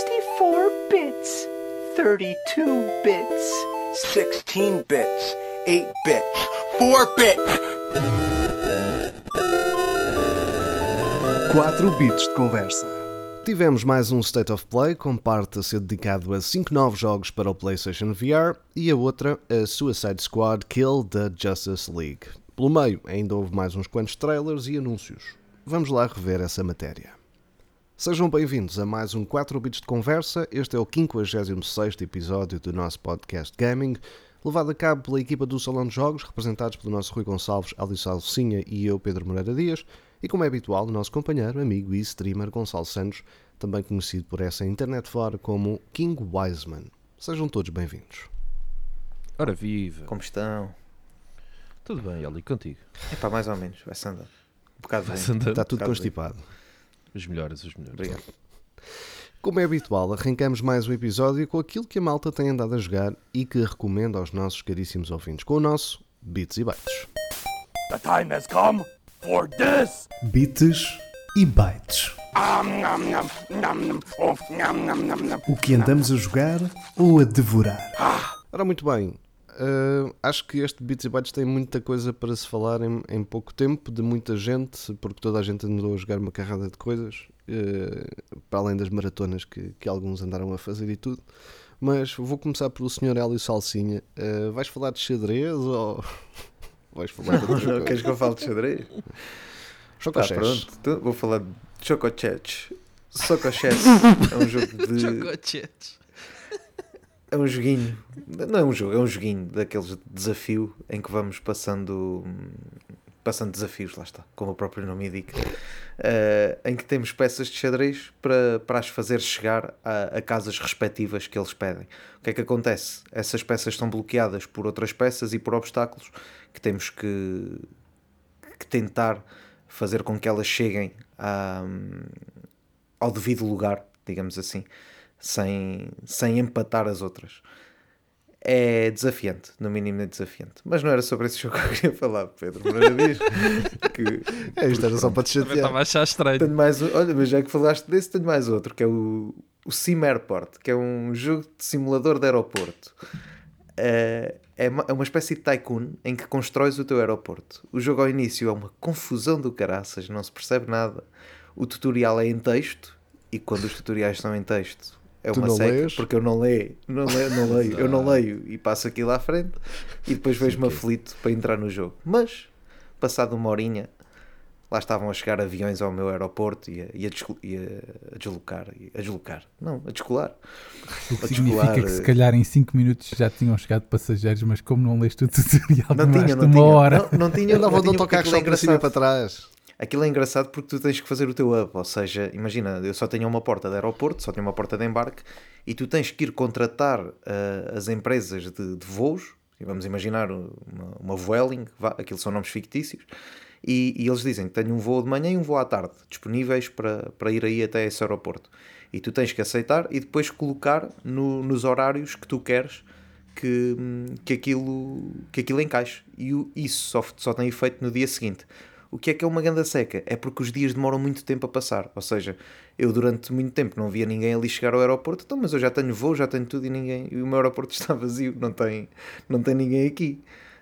64 bits, 32 bits, 16 bits, 8 bits, 4 bits. 4 bits de conversa. Tivemos mais um State of Play com parte a ser dedicado a 5 novos jogos para o PlayStation VR e a outra a Suicide Squad Kill the Justice League. Pelo meio ainda houve mais uns quantos trailers e anúncios. Vamos lá rever essa matéria. Sejam bem-vindos a mais um 4 bits de conversa. Este é o 56º episódio do nosso podcast Gaming, levado a cabo pela equipa do Salão de Jogos, representados pelo nosso Rui Gonçalves, Alice Alcinha e eu, Pedro Moreira Dias, e como é habitual, o nosso companheiro, amigo e streamer Gonçalo Santos, também conhecido por essa internet fora como King Wiseman. Sejam todos bem-vindos. Ora viva! Como estão? Tudo bem, Ali, contigo? É pá, mais ou menos, vai-se andando. Um bocado Vai-se bem. andando. Está tudo Bocado constipado. Os melhores, os melhores. Obrigado. Como é habitual, arrancamos mais um episódio com aquilo que a malta tem andado a jogar e que recomendo aos nossos caríssimos ouvintes, com o nosso Bits e Bytes. The time has come for this. Bits e bytes. O que andamos a jogar ou a devorar? Ora, muito bem. Uh, acho que este Bits e Bytes tem muita coisa para se falar em, em pouco tempo, de muita gente, porque toda a gente andou a jogar uma carrada de coisas, uh, para além das maratonas que, que alguns andaram a fazer e tudo. Mas vou começar pelo Sr. Hélio Salsinha. Uh, vais falar de xadrez ou vais falar de outra coisa? queres que eu fale de xadrez? Tá, Chocochés. pronto. Então vou falar de Chocochets. Socochets é um jogo de. Chocochetes. É um joguinho. Não é um jogo, é um joguinho daqueles de desafio em que vamos passando. Passando desafios, lá está, como o próprio nome indica, eh, em que temos peças de xadrez para, para as fazer chegar a, a casas respectivas que eles pedem. O que é que acontece? Essas peças estão bloqueadas por outras peças e por obstáculos que temos que, que tentar fazer com que elas cheguem a, ao devido lugar, digamos assim, sem, sem empatar as outras. É desafiante, no mínimo é desafiante. Mas não era sobre esse jogo que eu queria falar, Pedro Moreira Dias. que, É, isto era só para te chatear. estava a achar estranho. tenho mais, um- olha, mas já que falaste desse, tenho mais outro, que é o, o Sim Airport, que é um jogo de simulador de aeroporto. É, é uma, é uma espécie de tycoon em que constróis o teu aeroporto. O jogo ao início é uma confusão do caraças, não se percebe nada. O tutorial é em texto, e quando os tutoriais são em texto é Tu uma não seca, lês? porque eu não leio, não leio, não leio, eu não leio e passo aquilo à frente e depois vejo-me aflito para entrar no jogo. Mas, passado uma horinha, lá estavam a chegar aviões ao meu aeroporto e a, e a, e a- a deslocar, e a deslocar, não, a descolar. O que A significa descolar, que se eh, calhar em 5 minutos já tinham chegado passageiros, mas como não leste o tutorial, Não tinha, não uma tinha, hora. não, não tinha, Andavam não de autocarro só para cima e para trás. Aquilo é engraçado porque tu tens que fazer o teu hub, ou seja, imagina, eu só tenho uma porta de aeroporto, só tenho uma porta de embarque, e tu tens que ir contratar ah, as empresas de, de voos, vamos imaginar uma, uma Vueling, aquilo são nomes fictícios, e, e eles dizem que tenho um voo de manhã e um voo à tarde, disponíveis para, para ir aí até esse aeroporto. E tu tens que aceitar e depois colocar no- nos horários que tu queres que, que, aquilo, que aquilo encaixe. E isso só, só tem efeito no dia seguinte. O que é que é uma ganda seca? É porque os dias demoram muito tempo a passar. Ou seja, eu durante muito tempo não via ninguém ali chegar ao aeroporto, então, mas eu já tenho voo, já tenho tudo e ninguém. E o meu aeroporto está vazio, não tem, não tem ninguém aqui.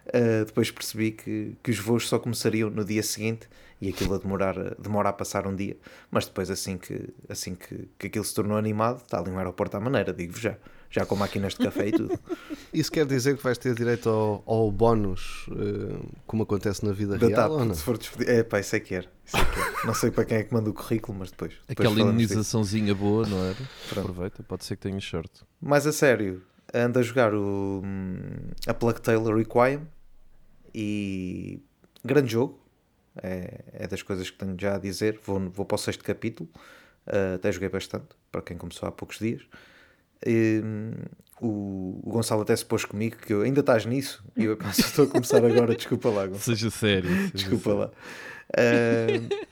Uh, depois percebi que, que os voos só começariam no dia seguinte e aquilo a demorar, demora a passar um dia. Mas depois, assim que, assim que, que aquilo se tornou animado, está ali um aeroporto à maneira, digo-vos já. Já com máquinas de café e tudo. Isso quer dizer que vais ter direito ao, ao bónus, eh, como acontece na vida Da real TAP, ou não? se for despedido. É pá, isso é que era. Isso é que era. Não sei para quem é que manda o currículo, mas depois. depois Aquela indenizaçãozinha boa, não era? Pronto. Aproveita, pode ser que tenhas sorte. Mais a sério, ando a jogar o, a Plug Taylor Requiem e grande jogo. É, é das coisas que tenho já a dizer. Vou, vou para o sexto capítulo. Uh, até joguei bastante, para quem começou há poucos dias. E, hum, o, o Gonçalo até se pôs comigo que eu, ainda estás nisso e eu "Pá, só estou a começar agora, desculpa lá, Gonçalo. Seja sério. seja Desculpa sério. lá. Ah,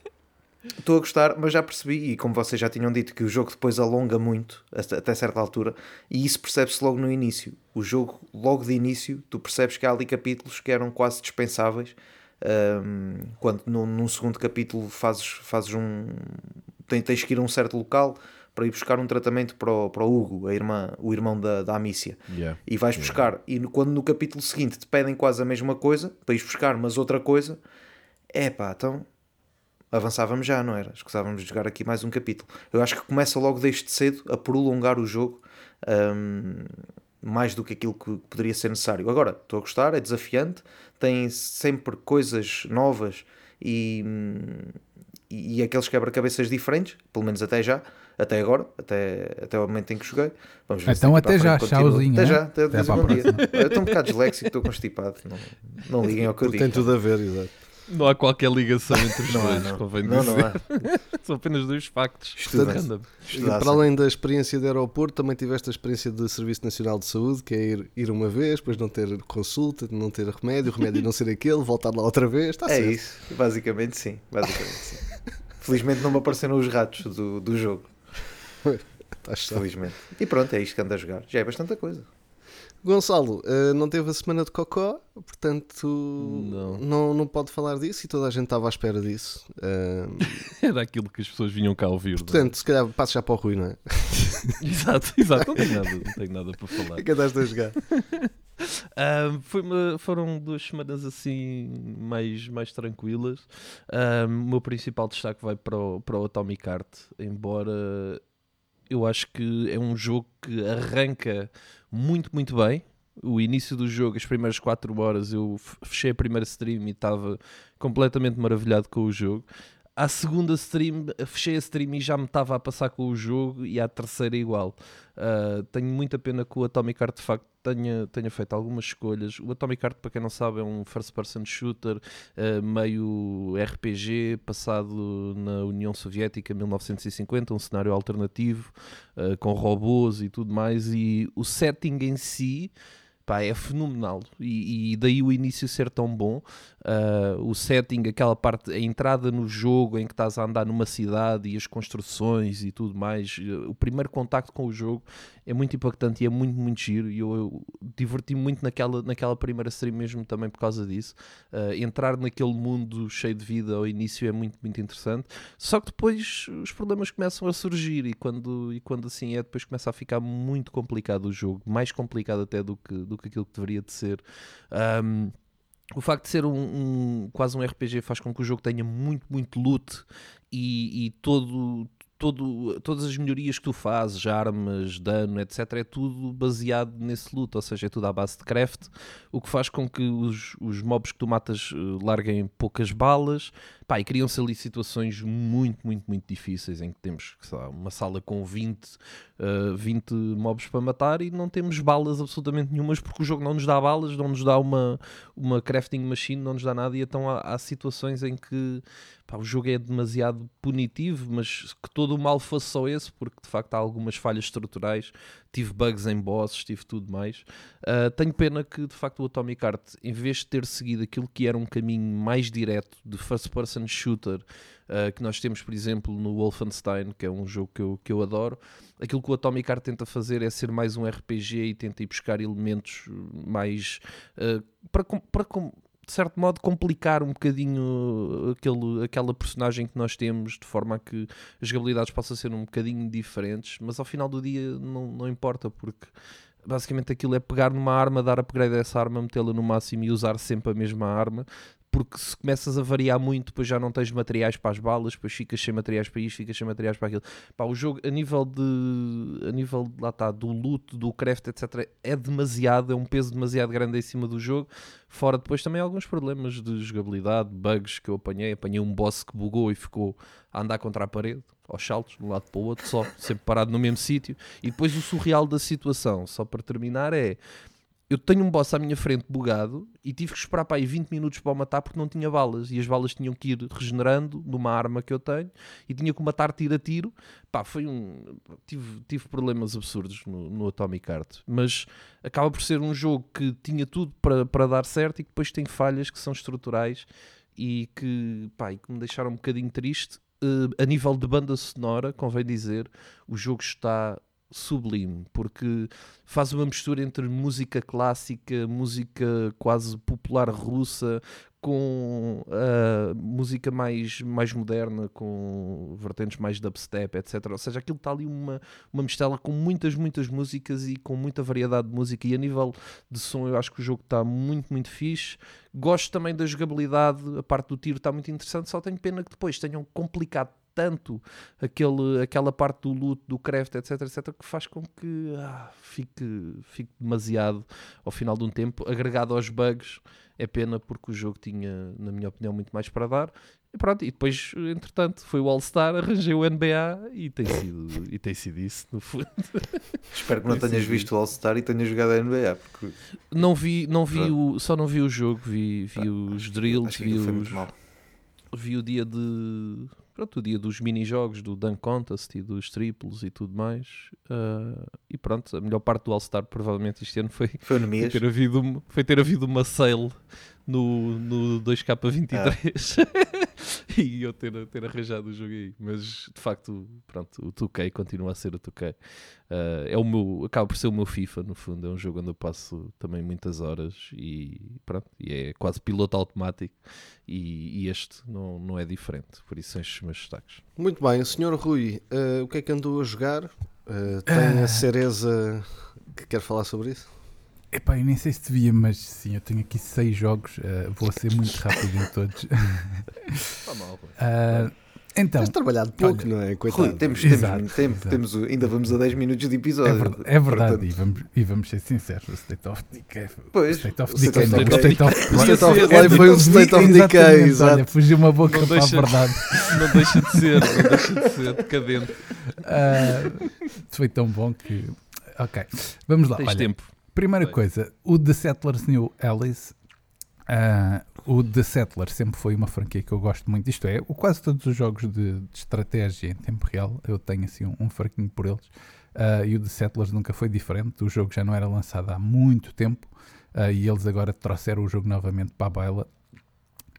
Estou a gostar, mas já percebi, e como vocês já tinham dito, que o jogo depois alonga muito, até certa altura, e isso percebe-se logo no início. O jogo, logo de início, tu percebes que há ali capítulos que eram quase dispensáveis. ahm, quando num, num segundo capítulo fazes, fazes um. tens- Tens que ir a um certo local para ir buscar um tratamento para o, para o Hugo, a irmã, o irmão da, da Amícia. Yeah. E vais buscar, e quando no capítulo seguinte te pedem quase a mesma coisa, para ir buscar, mas outra coisa, é pá, então avançávamos já, não era? Escusávamos de jogar aqui mais um capítulo. Eu acho que começa logo desde cedo a prolongar o jogo hum, mais do que aquilo que poderia ser necessário. Agora, estou a gostar, é desafiante, tem sempre coisas novas e, hum, e, e aqueles quebra-cabeças diferentes, pelo menos até já, até agora, até, até o momento em que joguei. Vamos ver Então até já, continua. tchauzinho, Até é? já, até, Até bom dia. estou um bocado disléxico, estou constipado. Não, não liguem ao que eu digo. Tem tudo a ver, exato. Não há qualquer ligação entre os Não dois, não. convém Não, não dizer. há. São apenas dois factos. Estuda. Random. E Estudar para além da experiência de aeroporto, também tiveste a experiência de Serviço Nacional de Saúde, que é ir, ir uma vez, depois não ter consulta, não ter remédio, o remédio não ser aquele, voltar lá outra vez. Está É certo. isso, basicamente sim. Basicamente, sim. Felizmente não me apareceram os ratos do, do jogo. Estás só. Felizmente. E pronto, é isto que ando a jogar. Já é bastante coisa. Gonçalo, eh, não teve a semana de Cocó, portanto Não. não, não pode falar disso e toda a gente estava à espera disso. Eh, Era aquilo que as pessoas vinham cá ouvir. não é? portanto, se calhar passo já para o Rui, não é? Exato, exato. Não tenho nada, não tenho nada para falar. O que andaste a jogar? Foi uma- foram duas semanas assim mais, mais tranquilas. O meu principal destaque vai para o, para o Atomic Heart, embora eu acho que é um jogo que arranca muito, muito bem. O início do jogo, as primeiras 4 horas, eu fechei a primeira stream e estava completamente maravilhado com o jogo. À segunda stream, fechei a stream e já me estava a passar com o jogo, e à terceira igual. Uh, tenho muita pena que o Atomic facto tenha, tenha feito algumas escolhas. O Atomic Heart, para quem não sabe, é um first person shooter uh, meio RPG, passado na União Soviética 1950, um cenário alternativo uh, com robôs e tudo mais. E o setting em si. Pá, é fenomenal e, e daí o início ser tão bom. Uh, o setting, aquela parte, a entrada no jogo em que estás a andar numa cidade e as construções e tudo mais, uh, o primeiro contacto com o jogo é muito impactante e é muito, muito giro. E eu, eu diverti-me muito naquela, naquela primeira série mesmo também por causa disso. Uh, entrar naquele mundo cheio de vida ao início é muito, muito interessante. Só que depois os problemas começam a surgir e quando, e quando assim é, depois começa a ficar muito complicado o jogo, mais complicado até do que, do que aquilo que deveria de ser. Um, o facto de ser um, um- quase um RPG faz com que o jogo tenha muito, muito loot e, e todo, todo, todas as melhorias que tu fazes, armas, dano, etc., é tudo baseado nesse loot, ou seja, é tudo à base de craft, o que faz com que os, os mobs que tu matas eh, larguem poucas balas, pá, e criam-se ali situações muito, muito, muito difíceis em que temos lá, uma sala com 20, eh, 20 mobs para matar e não temos balas absolutamente nenhumas porque o jogo não nos dá balas, não nos dá uma, uma crafting machine, não nos dá nada e então há, há situações em que pá, o jogo é demasiado punitivo, mas que todo o mal fosse só esse, porque de facto há algumas falhas estruturais, tive bugs em bosses, tive tudo mais. Uh, tenho pena que de facto o Atomic Heart, em vez de ter seguido aquilo que era um caminho mais direto de first person shooter, uh, que nós temos, por exemplo, no Wolfenstein, que é um jogo que eu, que eu adoro, aquilo que o Atomic Heart tenta fazer é ser mais um RPG e tenta ir buscar elementos mais uh, para, para de certo modo complicar um bocadinho aquele, aquela personagem que nós temos de forma a que as jogabilidades possam ser um bocadinho diferentes, mas ao final do dia não, não importa porque basicamente aquilo é pegar numa arma, dar upgrade a essa arma, metê-la no máximo e usar sempre a mesma arma porque se começas a variar muito, depois já não tens materiais para as balas, depois ficas sem materiais para isto, ficas sem materiais para aquilo. Pá, o jogo, a nível de. a nível lá está, do loot, do craft, etc., é demasiado, é um peso demasiado grande em cima do jogo. Fora depois também alguns problemas de jogabilidade, bugs que eu apanhei. Apanhei um boss que bugou e ficou a andar contra a parede, aos saltos, de um lado para o outro, só, sempre parado no mesmo sítio. E depois o surreal da situação, só para terminar, é eu tenho um boss à minha frente bugado e tive que esperar para aí 20 minutos para o matar porque não tinha balas e as balas tinham que ir regenerando numa arma que eu tenho e tinha que matar tiro a tiro. Pá, foi um. Tive, tive problemas absurdos no, no Atomic Heart, mas acaba por ser um jogo que tinha tudo para, para dar certo e que depois tem falhas que são estruturais e que, pá, e que me deixaram um bocadinho triste. Eh, a nível de banda sonora, convém dizer, o jogo está sublime, porque faz uma mistura entre música clássica, música quase popular russa, com uh, música mais, mais moderna, com vertentes mais dubstep, etc. Ou seja, aquilo está ali uma, uma mistela com muitas, muitas músicas e com muita variedade de música. E a nível de som, eu acho que o jogo está muito, muito fixe. Gosto também da jogabilidade, a parte do tiro está muito interessante, só tenho pena que depois tenham complicado tanto aquele, aquela parte do loot, do craft, etc, etc, que faz com que ah, fique, fique demasiado, ao final de um tempo, agregado aos bugs. É pena porque o jogo tinha, na minha opinião, muito mais para dar. E pronto, e depois, entretanto, foi o All-Star, arranjei o NBA e tem sido, e tem sido isso, no fundo. Espero que não tenhas visto o All-Star e tenhas jogado a NBA. Porque... Não vi, não vi o, só não vi o jogo, vi, vi os drills, vi, os, vi o dia de pronto, o dia dos mini-jogos, do Dunk Contest e dos triplos e tudo mais. Uh, e pronto, a melhor parte do All-Star provavelmente este ano foi, foi, foi, ter havido, foi ter havido uma sale no, no 2K23 ah. e eu ter, ter arranjado o jogo aí. Mas de facto, pronto, o 2K continua a ser o 2K. Uh, ah, é o meu, acaba por ser o meu FIFA, no fundo. É um jogo onde eu passo também muitas horas e pronto, e é quase piloto automático. E, e este não, não é diferente, por isso são estes meus destaques. Muito bem, senhor Rui, uh, o que é que andou a jogar? Uh, tem a Cereza que quer falar sobre isso? Epá, eu nem sei se devia, mas sim, eu tenho aqui seis jogos, uh, vou ser muito rápido em todos. Está mal, uh, então, Tens trabalhado pouco, olha, não é? Coitado. Rui, temos, temos muito tempo, temos, ainda vamos a 10 minutos de episódio. É verdade, é verdade Portanto... e, vamos, e vamos ser sinceros: o State of Decay. Pois, State of Decay, não, o State of Play foi um State of Decay. Exato. Olha, fugiu uma boca não para deixa, a verdade. Não deixa de ser, não deixa de ser decadente. Uh, foi tão bom que. Ok, vamos lá. Tens olha, tempo. Primeira coisa, o The Settlers New Alice. Uh, o The Settlers sempre foi uma franquia que eu gosto muito. Isto é, quase todos os jogos de, de estratégia em tempo real eu tenho assim um, um fraquinho por eles. Uh, e o The Settlers nunca foi diferente. O jogo já não era lançado há muito tempo uh, e eles agora trouxeram o jogo novamente para a baila.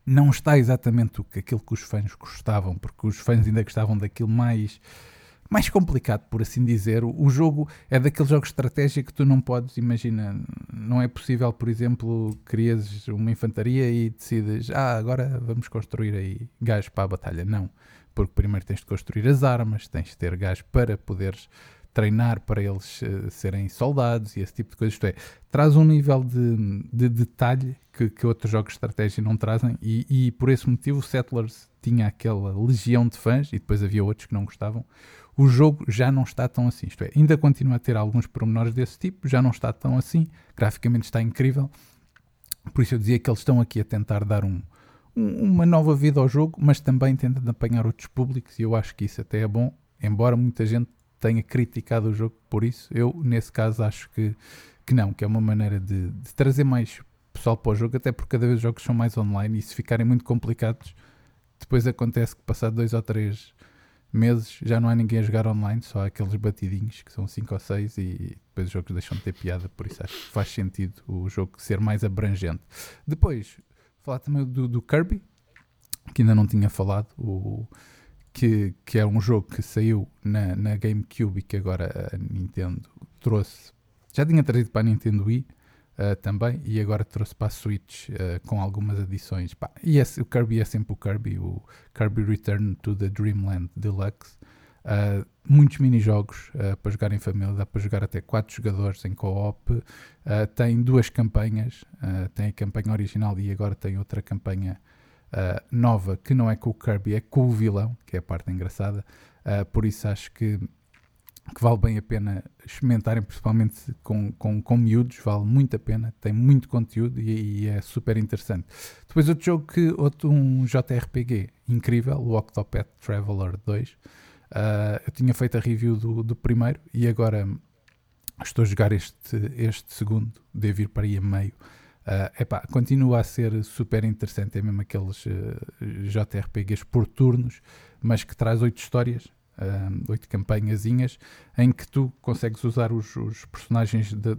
Não está exatamente o que aquilo que os fãs gostavam, porque os fãs ainda gostavam daquilo mais mais complicado, por assim dizer. O jogo é daqueles jogos de estratégia que tu não podes, imagina, não é possível, por exemplo, crias uma infantaria e decides, ah, agora vamos construir aí gajos para a batalha. Não, porque primeiro tens de construir as armas, tens de ter gajos para poderes treinar para eles uh, serem soldados e esse tipo de coisas. Isto é, traz um nível de, de detalhe que, que, outros jogos de estratégia não trazem e, e por esse motivo o Settlers tinha aquela legião de fãs e depois havia outros que não gostavam o jogo já não está tão assim. Isto é, ainda continua a ter alguns pormenores desse tipo, já não está tão assim. Graficamente está incrível. Por isso eu dizia que eles estão aqui a tentar dar um, um, uma nova vida ao jogo, mas também tentando apanhar outros públicos, e eu acho que isso até é bom, embora muita gente tenha criticado o jogo por isso. Eu, nesse caso, acho que, que não, que é uma maneira de, de trazer mais pessoal para o jogo, até porque cada vez os jogos são mais online e se ficarem muito complicados, depois acontece que passar dois ou três meses já não há ninguém a jogar online, só há aqueles batidinhos que são 5 ou 6 e depois os jogos deixam de ter piada, por isso acho que faz sentido o jogo ser mais abrangente. Depois, falar também do, do Kirby, que ainda não tinha falado, o, que, que é um jogo que saiu na, na GameCube e que agora a Nintendo trouxe. Já tinha trazido para a Nintendo Wii, uh, também, e agora trouxe para a Switch uh, com algumas adições. Pá, e esse, o Kirby é sempre o Kirby, o Kirby Return to the Dreamland Deluxe. Uh, muitos mini-jogos para jogar em família, dá para jogar até 4 jogadores em co-op. Tem duas campanhas, tem a campanha original e agora tem outra campanha nova que não é com o Kirby, é com o vilão, que é a parte engraçada. por isso acho que que vale bem a pena experimentarem, principalmente com, com, com miúdos, vale muito a pena, tem muito conteúdo e, e é super interessante. Depois outro jogo que, outro, um JRPG incrível, o Octopath Traveler 2, uh, ah, eu tinha feito a review do, do primeiro e agora estou a jogar este, este segundo, devo ir para aí a meio. Uh, epá, continua a ser super interessante, é mesmo aqueles uh, JRPGs por turnos, mas que traz oito histórias oito campanhazinhas, em que tu consegues usar os, os personagens de,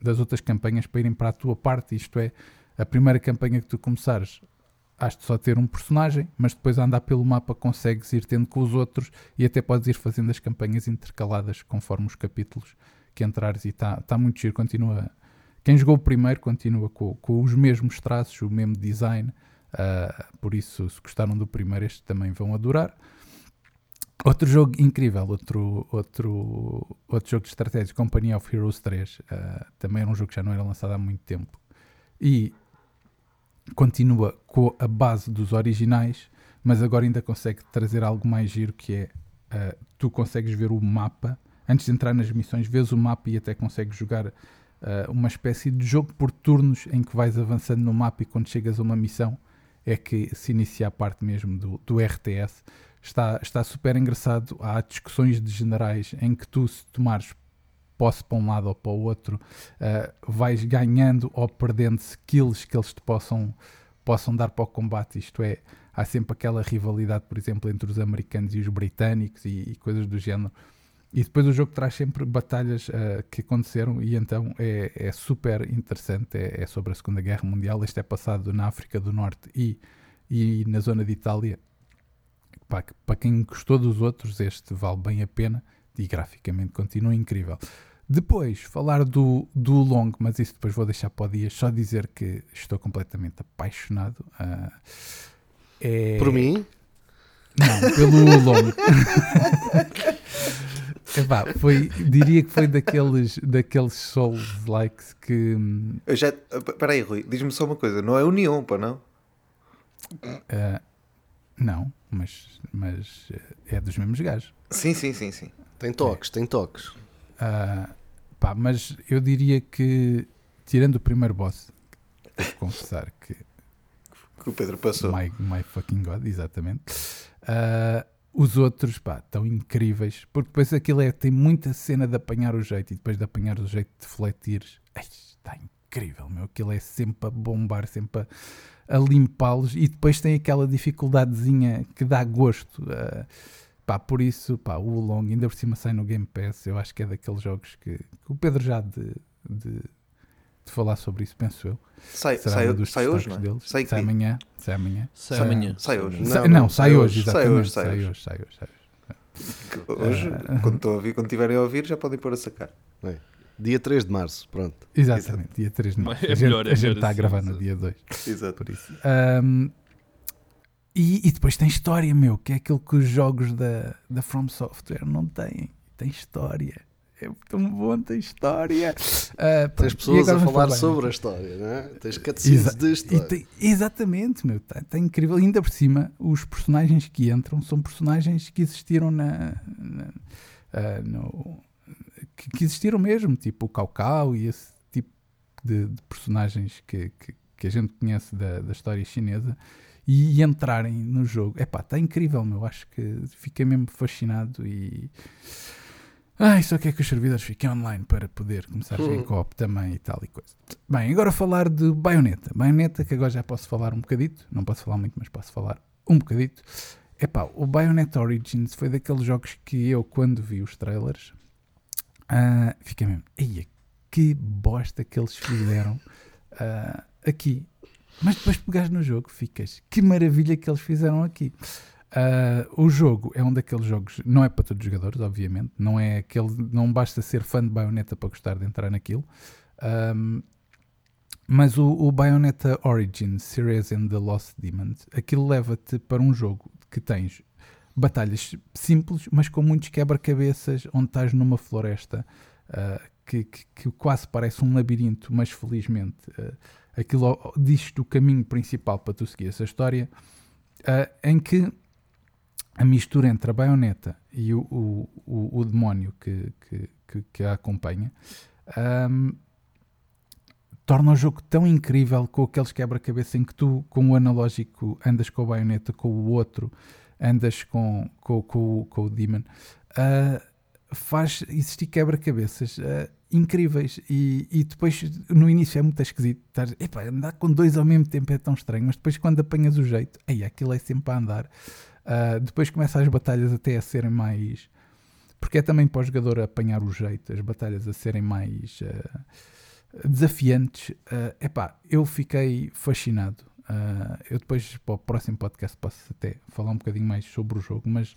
das outras campanhas para irem para a tua parte. Isto é, a primeira campanha que tu começares, has de só ter um personagem, mas depois a andar pelo mapa consegues ir tendo com os outros e até podes ir fazendo as campanhas intercaladas conforme os capítulos que entrares e está tá muito giro, continua. Quem jogou o primeiro continua com, com os mesmos traços, o mesmo design, Uh, por isso, se gostaram do primeiro, este também vão adorar. Outro jogo incrível, outro, outro, outro jogo de estratégia, Company of Heroes 3. Uh, também era um jogo que já não era lançado há muito tempo. E continua com a base dos originais, mas agora ainda consegue trazer algo mais giro que é uh, tu consegues ver o mapa antes de entrar nas missões, vês o mapa e até consegues jogar uh, uma espécie de jogo por turnos em que vais avançando no mapa e quando chegas a uma missão é que se inicia a parte mesmo do, do RTS. Está, está super engraçado. Há discussões de generais em que tu, se tomares posse para um lado ou para o outro, uh, vais ganhando ou perdendo skills que eles te possam, possam dar para o combate. Isto é, há sempre aquela rivalidade, por exemplo, entre os americanos e os britânicos e, e coisas do género. E depois o jogo traz sempre batalhas uh, que aconteceram e então é, é super interessante. É, é, sobre a Segunda Guerra Mundial. Este é passado na África do Norte e, e na zona de Itália. Para, para quem gostou dos outros, este vale bem a pena e graficamente continua incrível. Depois, falar do, do long, mas isso depois vou deixar para o dia, só dizer que estou completamente apaixonado. Uh, é... Por mim? Não, pelo long. Epá, foi, diria que foi daqueles, daqueles souls likes que. Eu já. Espera aí, Rui, diz-me só uma coisa: não é o Neon, pá, não? Uh, não, mas, mas é dos mesmos gajos. Sim, sim, sim, sim. Tem toques, é. tem toques. Uh, pá, mas eu diria que, tirando o primeiro boss, confessar que. Que o Pedro passou. My, my fucking God, exatamente. Uh, os outros, pá, estão incríveis, porque depois aquilo é, tem muita cena de apanhar o jeito e depois de apanhar o jeito de defletires. Está incrível, meu. Aquilo é sempre a bombar, sempre a, a limpá-los e depois tem aquela dificuldadezinha que dá gosto. Uh, pá, por isso, pá, o Long ainda por cima sai no Game Pass. Eu acho que é daqueles jogos que, que o Pedro já de, de de falar sobre isso, penso eu. Sai, sai, um sai hoje, não é? Deles. Sai, sai amanhã. Sai amanhã. Sai, amanhã. Sai hoje. Não, não, não sai, hoje. Sai hoje, sai hoje. Sai hoje, sai hoje. Hoje, uh, quando, estou a ouvir, quando estiverem a ouvir, já podem pôr a sacar. É. Dia 3 de março, pronto. Exatamente, Exato. dia 3 de março. É a gente, melhor, é a gente está a gravar no dia 2. Exato. Por isso. Um, e, e, depois tem história, meu, que é aquilo que os jogos da, da From Software não têm. Tem história é tão bom, tem história. Uh, Tens pessoas a falar sobre a história, não é? Tens cutscenes de história. Tem, exatamente, meu, está tá incrível. Ainda por cima, os personagens que entram são personagens que existiram na, na uh, no, que, que, existiram mesmo, tipo o Caucau e esse tipo de, de personagens que, que, que, a gente conhece da, da história chinesa e, e entrarem no jogo. É pá, está incrível, meu. Acho que fiquei mesmo fascinado e Ai, só quer que os servidores fiquem online para poder começar em co-op também e tal e coisa. Bem, agora falar de Bayonetta. Bayonetta, que agora já posso falar um bocadito. Não posso falar muito, mas posso falar um bocadito. Epá, o Bayonetta Origins foi daqueles jogos que eu, quando vi os trailers, uh, fiquei mesmo, eia, que bosta que eles fizeram uh, aqui. Mas depois pegares no jogo, ficas, que maravilha que eles fizeram aqui. Uh, o jogo é um daqueles jogos, não é para todos os jogadores, obviamente, não é aquele, não basta ser fã de Bayonetta para gostar de entrar naquilo. Um, mas o, o Bayonetta Origins Series and the Lost Demons, aquilo leva-te para um jogo que tens batalhas simples, mas com muitos quebra-cabeças, onde estás numa floresta uh, que, que, que, quase parece um labirinto, mas felizmente uh, aquilo diz-te o caminho principal para tu seguir essa história, uh, em que a mistura entre a baioneta e o, o, o, o demónio que, que, que, a acompanha um, torna o jogo tão incrível com aqueles quebra-cabeça em que tu, com o analógico, andas com a baioneta, com o outro, andas com, com, com, com o demon. Uh, faz existir quebra-cabeças uh, incríveis e, e, depois no início é muito esquisito epá, andar com dois ao mesmo tempo é tão estranho mas depois quando apanhas o jeito aí aquilo é sempre a andar Uh, depois começa as batalhas até a serem mais. Porque é também para o jogador apanhar o jeito, as batalhas a serem mais uh, desafiantes. Uh, epá, eu fiquei fascinado. Uh, eu depois, para o próximo podcast, posso até falar um bocadinho mais sobre o jogo, mas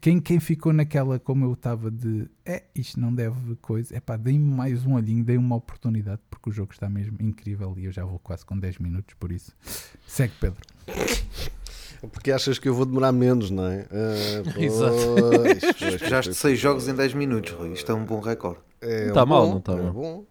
quem, quem ficou naquela, como eu estava, de é, isto não deve coisa, é pá, deem-me mais um olhinho, deem-me uma oportunidade, porque o jogo está mesmo incrível e eu já vou quase com 10 minutos, por isso. Segue, Pedro. Porque achas que eu vou demorar menos, não é? Ah, Exato. pois, pois, Já pois, 6 jogos em 10 minutos, Rui. Isto é um bom recorde. É Não tá mal, bom, não tá é mal. bom.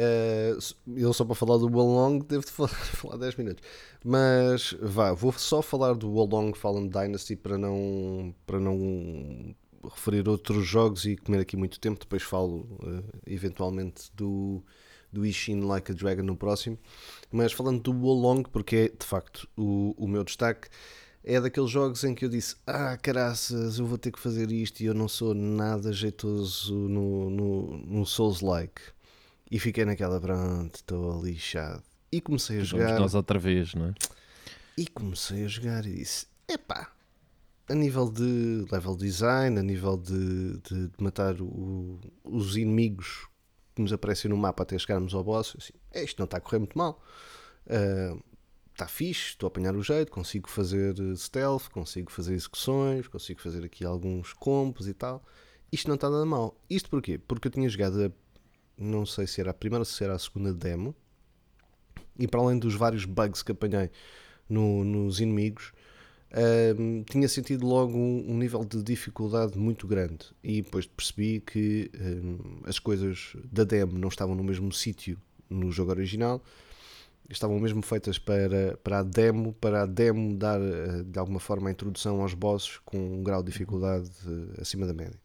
Eh, eu só para falar do Wolong devo de falar, falar 10 minutos. Mas vá, vou só falar do Wolong Fallen Dynasty para não, para não referir outros jogos e comer aqui muito tempo. Depois falo eh, eventualmente do, do Ishin Like a Dragon no próximo. Mas falando do Wolong, porque é de facto o, o meu destaque, é daqueles jogos em que eu disse: Ah, caraças, eu vou ter que fazer isto e eu não sou nada jeitoso no, no, no Souls-like. E fiquei naquela, pronto, estou lixado. E comecei a Vamos jogar. nós outra vez, não é? E comecei a jogar e disse: epá, a nível de level design, a nível de, de- de matar o- os inimigos que nos aparecem no mapa até chegarmos ao boss, assim, "É, isto não está a correr muito mal. Está fixe, estou a apanhar o jeito, consigo fazer stealth, consigo fazer execuções, consigo fazer aqui alguns combos e tal. Isto não está nada mal. Isto porquê? Porque eu tinha jogado, a, não sei se era a primeira ou se era a segunda demo, e para além dos vários bugs que apanhei no- nos inimigos, hum, tinha sentido logo um, um nível de dificuldade muito grande. E depois percebi que hum, as coisas da demo não estavam no mesmo sítio no jogo original, estavam mesmo feitas para, para a demo, para a demo dar eh, de alguma forma a introdução aos bosses com um grau de dificuldade eh, acima da média.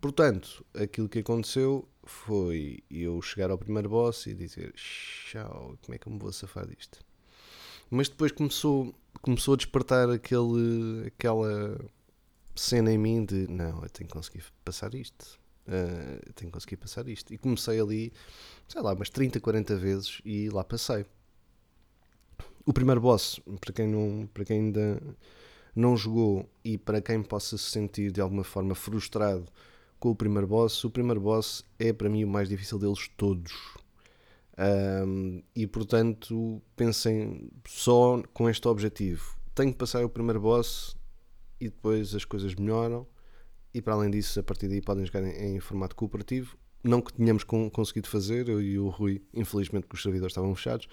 Portanto, aquilo que aconteceu foi eu chegar ao primeiro boss e dizer tchau, como é que eu me vou safar disto? Mas depois começou, começou a despertar aquele, aquela cena em mim de não, eu tenho que conseguir passar isto. eu tenho que conseguir passar isto. E comecei ali, sei lá, umas 30, 40 vezes e lá passei. O primeiro boss, para quem, não, para quem ainda não jogou e para quem possa se sentir de alguma forma frustrado com o primeiro boss, o primeiro boss é para mim o mais difícil deles todos. Ahm, e portanto pensem só com este objetivo. Tenho que passar o primeiro boss e depois as coisas melhoram. E para além disso, a partir daí podem jogar em, em formato cooperativo. Não que tenhamos con- conseguido fazer, eu e o Rui, infelizmente, que os servidores estavam fechados,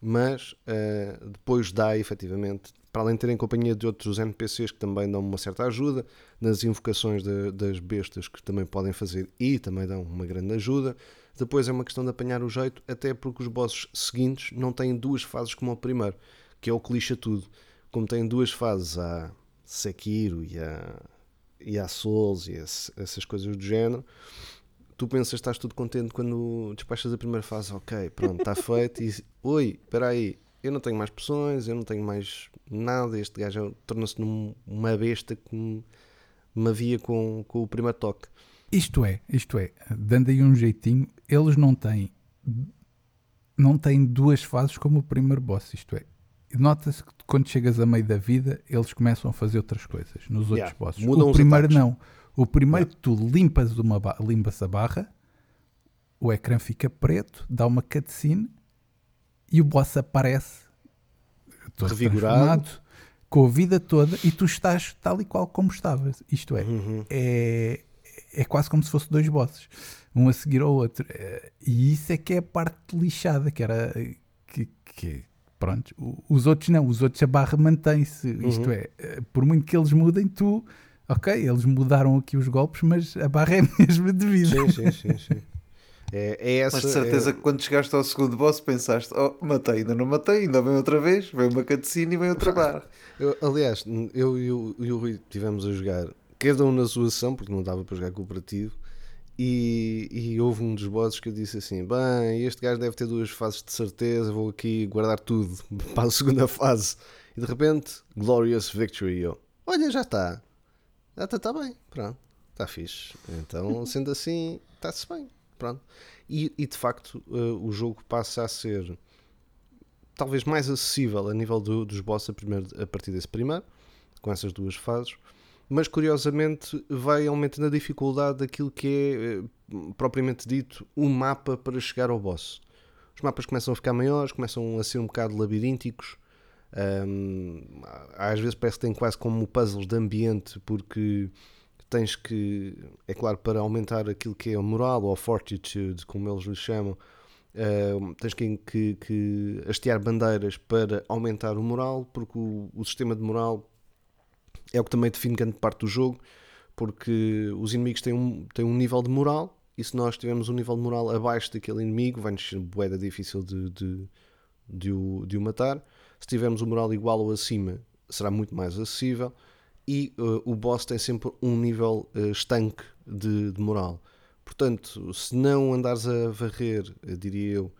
mas ah, depois dá efetivamente, para além de terem companhia de outros NPCs que também dão uma certa ajuda, nas invocações da- das bestas que também podem fazer e também dão uma grande ajuda. Depois é uma questão de apanhar o jeito, até porque os bosses seguintes não têm duas fases como o primeiro, que é o que lixa tudo. Como têm duas fases, há Sekiro e há, e há Souls e esse- essas coisas do género, tu pensas estás tudo contente quando despachas a primeira fase, ok, pronto, está feito, e oi, espera aí, eu não tenho mais poções, eu não tenho mais nada, este gajo torna-se uma besta que me, me havia com, com o primeiro toque. Isto é, isto é, dando aí um jeitinho, eles não têm não têm duas fases como o primeiro boss, isto é. Nota-se que quando chegas a meio da vida, eles começam a fazer outras coisas nos outros Yeah, bosses. mudam o primeiro ataques. não. O primeiro tu limpas uma limpas a barra, o ecrã fica preto, dá uma cutscene e o boss aparece todo Revigorado. com a vida toda e tu estás tal e qual como estavas. Isto é, Uhum. é, é quase como se fosse dois bosses, um a seguir ao outro. Eh, E isso é que é a parte lixada, que era que, que- pronto, os outros não, os outros a barra mantém-se. Isto é, eh, por muito que eles mudem, tu, ok, eles mudaram aqui os golpes, mas a barra é a mesma de vida. Sim, sim, sim, sim. É, é essa, Mas de certeza é- que quando chegaste ao segundo boss pensaste, oh, matei, ainda não matei, ainda vem outra vez, vem uma cutscene e vem outra barra. Eu, aliás, eu e o, e o Rui estivemos a jogar, cada um na sua ação, porque não dava para jogar cooperativo, e, e houve um dos bosses que eu disse assim: Bem, este gajo deve ter duas fases de certeza, vou aqui guardar tudo para a segunda fase. E de repente, Glorious Victory. Eu, olha, já está, já está tá bem, pronto, está fixe. Então, sendo assim, está-se bem, pronto. E, e de facto, eh, o jogo passa a ser talvez mais acessível a nível do- dos bosses a, primeiro- a partir desse primeiro, com essas duas fases, mas curiosamente vai aumentando a dificuldade daquilo que é eh, propriamente dito o mapa para chegar ao boss. Os mapas começam a ficar maiores, começam a ser um bocado labirínticos, Um, às vezes parece que tem quase como puzzles de ambiente, porque tens que, é claro, para aumentar aquilo que é a moral ou a fortitude, como eles lhe chamam, uh, tens que, que, que, hastear bandeiras para aumentar o moral, porque o, o, sistema de moral é o que também define grande parte do jogo, porque os inimigos têm um, têm um nível de moral, e se nós tivermos um nível de moral abaixo daquele inimigo, vai-nos ser boeda difícil de, de, de, o, de o matar. Se tivermos o moral igual ou acima, será muito mais acessível e uh, o boss tem sempre um nível uh, estanque de, de, moral. Portanto, se não andares a varrer, uh, diria eu,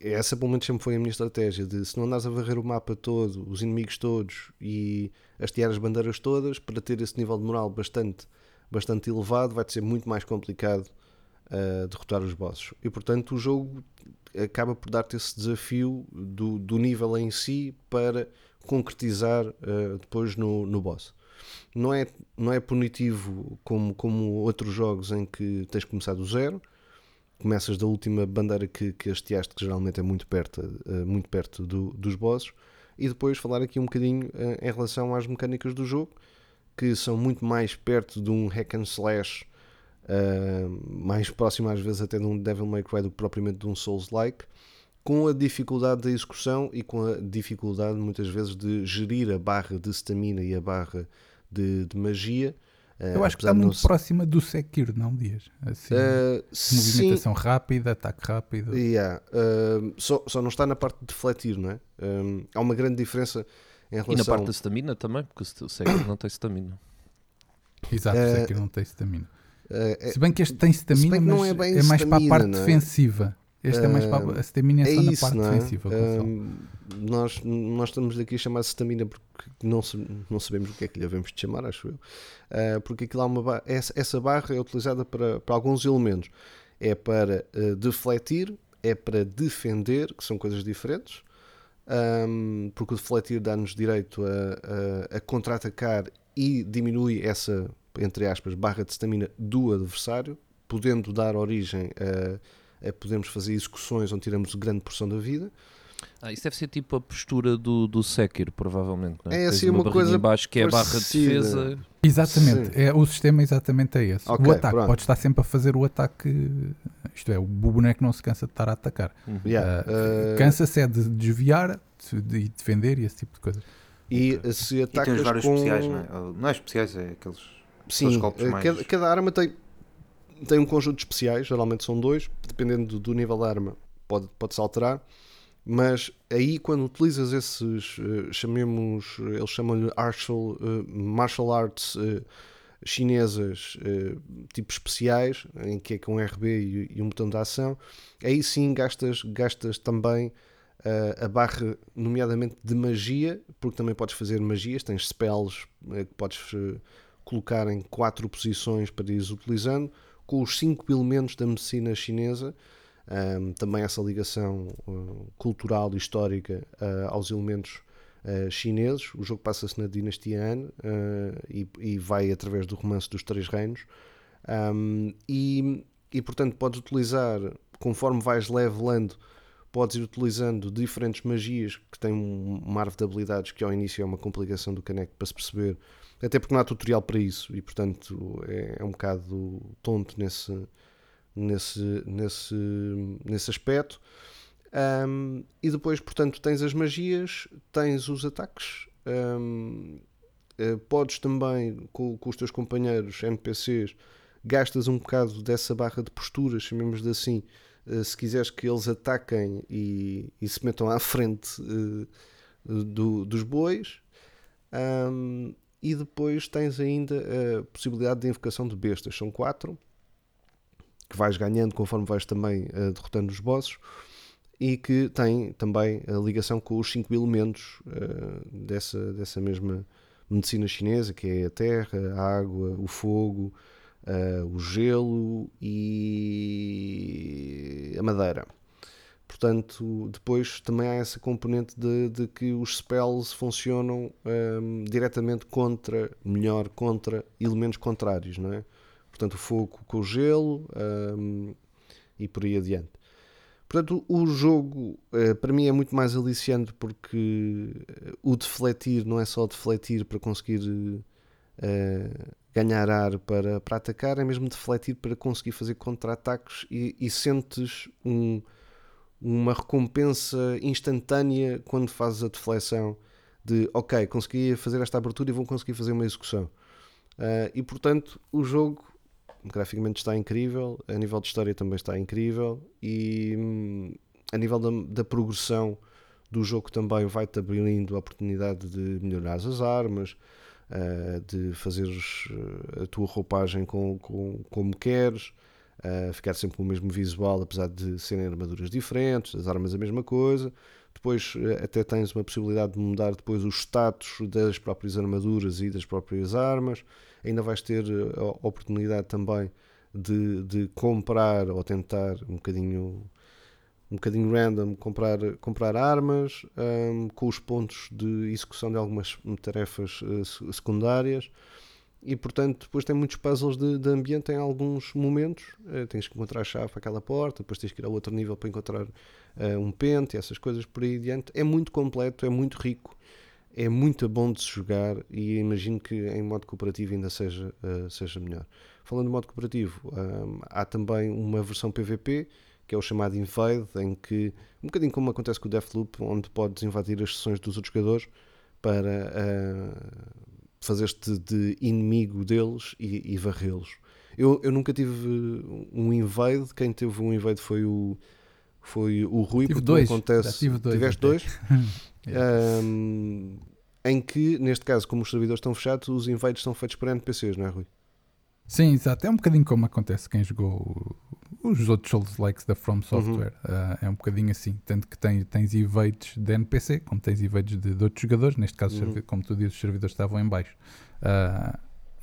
essa pelo menos sempre foi a minha estratégia, de se não andares a varrer o mapa todo, os inimigos todos e hastear as bandeiras todas, para ter esse nível de moral bastante, bastante elevado, vai-te ser muito mais complicado uh, derrotar os bosses. E portanto o jogo acaba por dar-te esse desafio do, do nível em si para concretizar uh, depois no, no boss. Não é, não é punitivo como, como outros jogos em que tens que começar do zero, começas da última bandeira que, que hasteaste, que geralmente é muito perto, uh, muito perto do, dos bosses, e depois falar aqui um bocadinho uh, em relação às mecânicas do jogo, que são muito mais perto de um hack and slash, uh, mais próximo às vezes até de um Devil May Cry do que propriamente de um Souls-like, com a dificuldade da execução e com a dificuldade muitas vezes de gerir a barra de stamina e a barra de, de magia. Eu uh, acho que está muito se... próxima do Sekiro, não Dias? Assim, uh, movimentação sim. rápida, ataque rápido. Yeah. Uh, só, só não está na parte de defletir, não é? Um, há uma grande diferença em relação... E na parte da stamina também, porque o Sekiro não tem stamina. Exato, o Sekiro não tem stamina. Se bem que este tem stamina, mas é, é mais stamina, para a parte é? defensiva. Este uh, é mais para a stamina é, é só na parte é? defensiva. Uh, nós, nós estamos aqui a chamar de stamina porque não, não sabemos o que é que lhe devemos de chamar, acho eu. Uh, porque aquilo há uma essa, essa barra é utilizada para, para alguns elementos. É para uh, defletir, é para defender, que são coisas diferentes. Um, porque o defletir dá-nos direito a, a, a contra-atacar e diminui essa, entre aspas, barra de stamina do adversário, podendo dar origem a é podemos fazer execuções onde tiramos grande porção da vida. Ah, isso deve ser tipo a postura do, do Sekiro, provavelmente. Não é? é assim uma, uma coisa embaixo que é a barra de defesa. Exatamente, é, o sistema exatamente é esse. Okay, o ataque pronto. pode estar sempre a fazer o ataque, isto é, o boneco não se cansa de estar a atacar. Uhum. Yeah, uh, uh, Cansa-se é de desviar de defender e esse tipo de coisas. E se atacas e tens vários com... especiais, não é? Não é especiais, é aqueles, Sim, aqueles golpes mais... cada, cada arma tem tem um conjunto de especiais, geralmente são dois, dependendo do, nível da arma, pode, pode-se alterar. Mas aí, quando utilizas esses, uh, chamemos, eles chamam-lhe martial, uh, martial arts uh, chinesas, tipo especiais, em que é com RB e, um botão de ação, aí sim gastas, gastas também a barra, nomeadamente de magia, porque também podes fazer magias, tens spells que podes colocar em quatro posições para ires utilizando com os cinco elementos da medicina chinesa, um, também essa ligação uh, cultural e histórica uh, aos elementos uh, chineses. O jogo passa-se na dinastia Han e, e, vai através do romance dos Três Reinos. Um, e, e, portanto, podes utilizar, conforme vais levelando, podes ir utilizando diferentes magias que têm uma árvore de habilidades que ao início é uma complicação do caneco para se perceber até porque não há tutorial para isso e portanto é, é um bocado tonto nesse, nesse, nesse, nesse aspecto. Um, e depois, portanto, tens as magias, tens os ataques, um, uh, podes também, com, com, os teus companheiros NPCs, gastas um bocado dessa barra de postura, chamemos-de assim, uh, se quiseres que eles ataquem e, e se metam à frente uh, do, dos bois. Um, e depois tens ainda a possibilidade de invocação de bestas. São quatro que vais ganhando conforme vais também uh, derrotando os bosses e que tem também a ligação com os cinco elementos uh, dessa, dessa mesma medicina chinesa, que é a terra, a água, o fogo, uh, o gelo e a madeira. Portanto, depois também há essa componente de, de que os spells funcionam um, diretamente contra, melhor contra elementos contrários, não é? Portanto, o fogo com o gelo um, e por aí adiante. Portanto, o jogo eh, para mim é muito mais aliciante porque eh, o defletir não é só defletir para conseguir eh, ganhar ar para, para atacar, é mesmo defletir para conseguir fazer contra-ataques e, e sentes um- uma recompensa instantânea quando fazes a deflexão de ok, consegui fazer esta abertura e vou conseguir fazer uma execução. Ah, e portanto, o jogo graficamente está incrível, a nível de história também está incrível e hum, a nível da, da progressão do jogo também vai-te abrindo a oportunidade de melhorar as armas, ah, de fazeres ah, a tua roupagem com, com- como queres, ah, ficar sempre com o mesmo visual, apesar de serem armaduras diferentes, as armas a mesma coisa. Depois eh, até tens uma possibilidade de mudar depois os status das próprias armaduras e das próprias armas. Ainda vais ter eh, a oportunidade também de, de comprar ou tentar um bocadinho um bocadinho random comprar, comprar armas ahm, com os pontos de execução de algumas tarefas se- secundárias e portanto depois tem muitos puzzles de, de ambiente em alguns momentos. Eh, tens que encontrar a chave para aquela porta depois tens que ir ao outro nível para encontrar eh, um pente essas coisas por aí adiante. É muito completo, é muito rico é muito bom de se jogar e imagino que em modo cooperativo ainda seja, eh, seja melhor. Falando de modo cooperativo ahm, há também uma versão PVP que é o chamado Invade, em que, um bocadinho como acontece com o Deathloop, onde podes invadir as sessões dos outros jogadores para ah, fazer-te de inimigo deles e, e varrê-los. Eu, eu nunca tive um invade, quem teve um invade foi o, foi o Rui, Tive porque dois, não acontece. tive dois Tiveste até. dois? Ahm, em que, neste caso, como os servidores estão fechados, os invades são feitos por NPCs, não é, Rui? Sim, exato. É um bocadinho como acontece quem jogou os outros Souls Likes da From Software. Ah, é um bocadinho assim. Tanto que tem, tens evades de NPC, como tens evades de, de outros jogadores. Neste caso, Uhum. como tu dizes, os servidores estavam em baixo. Ah,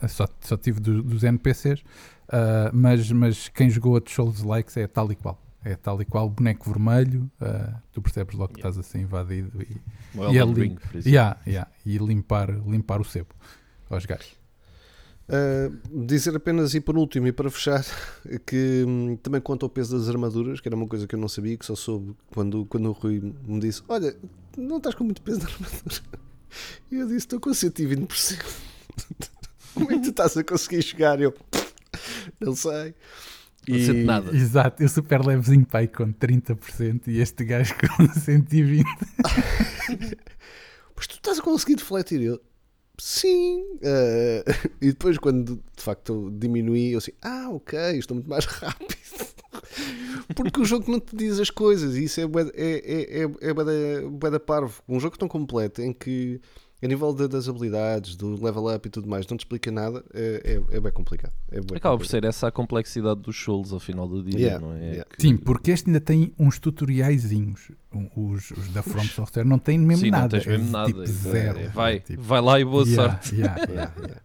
só, só tive do- dos NPCs. ah, mas, mas quem jogou outros Souls Likes é tal e qual. É tal e qual, boneco vermelho. ah, tu percebes logo que Yeah. estás a ser invadido e, E Elden ali- Ring, por exemplo. yeah, yeah, e limpar, limpar o sebo aos gajos. Uh, dizer apenas e por último e para fechar que hum, também quanto ao peso das armaduras, que era uma coisa que eu não sabia, que só soube quando, quando o Rui me disse: Olha, não estás com muito peso na armadura. E eu disse: Estou com 120%. Como é que tu estás a conseguir chegar? Eu não sei. Não sinto nada. Exato, eu super levezinho pai com 30% e este gajo com 120%. Mas tu estás a conseguir defletir? Eu, sim. Eh, e depois, quando de facto diminuí, eu assim, ah, ok, estou muito mais rápido. Porque o jogo não te diz as coisas e isso é é, é, é, é parvo. Um jogo tão completo em que, a nível da- das habilidades, do level up e tudo mais, não te explica nada, é, é, é bem complicado. É bué Acaba por complicado. ser essa a complexidade dos Souls ao final do dia, Yeah, não é? yeah. Que- Sim, porque este ainda tem uns tutoriaizinhos. Os, os da From Software não têm mesmo Sim, não nada. tens mesmo é nada. Tipo É- zero. é- vai, É tipo- vai lá e boa Yeah, sorte. yeah, yeah. Yeah, yeah.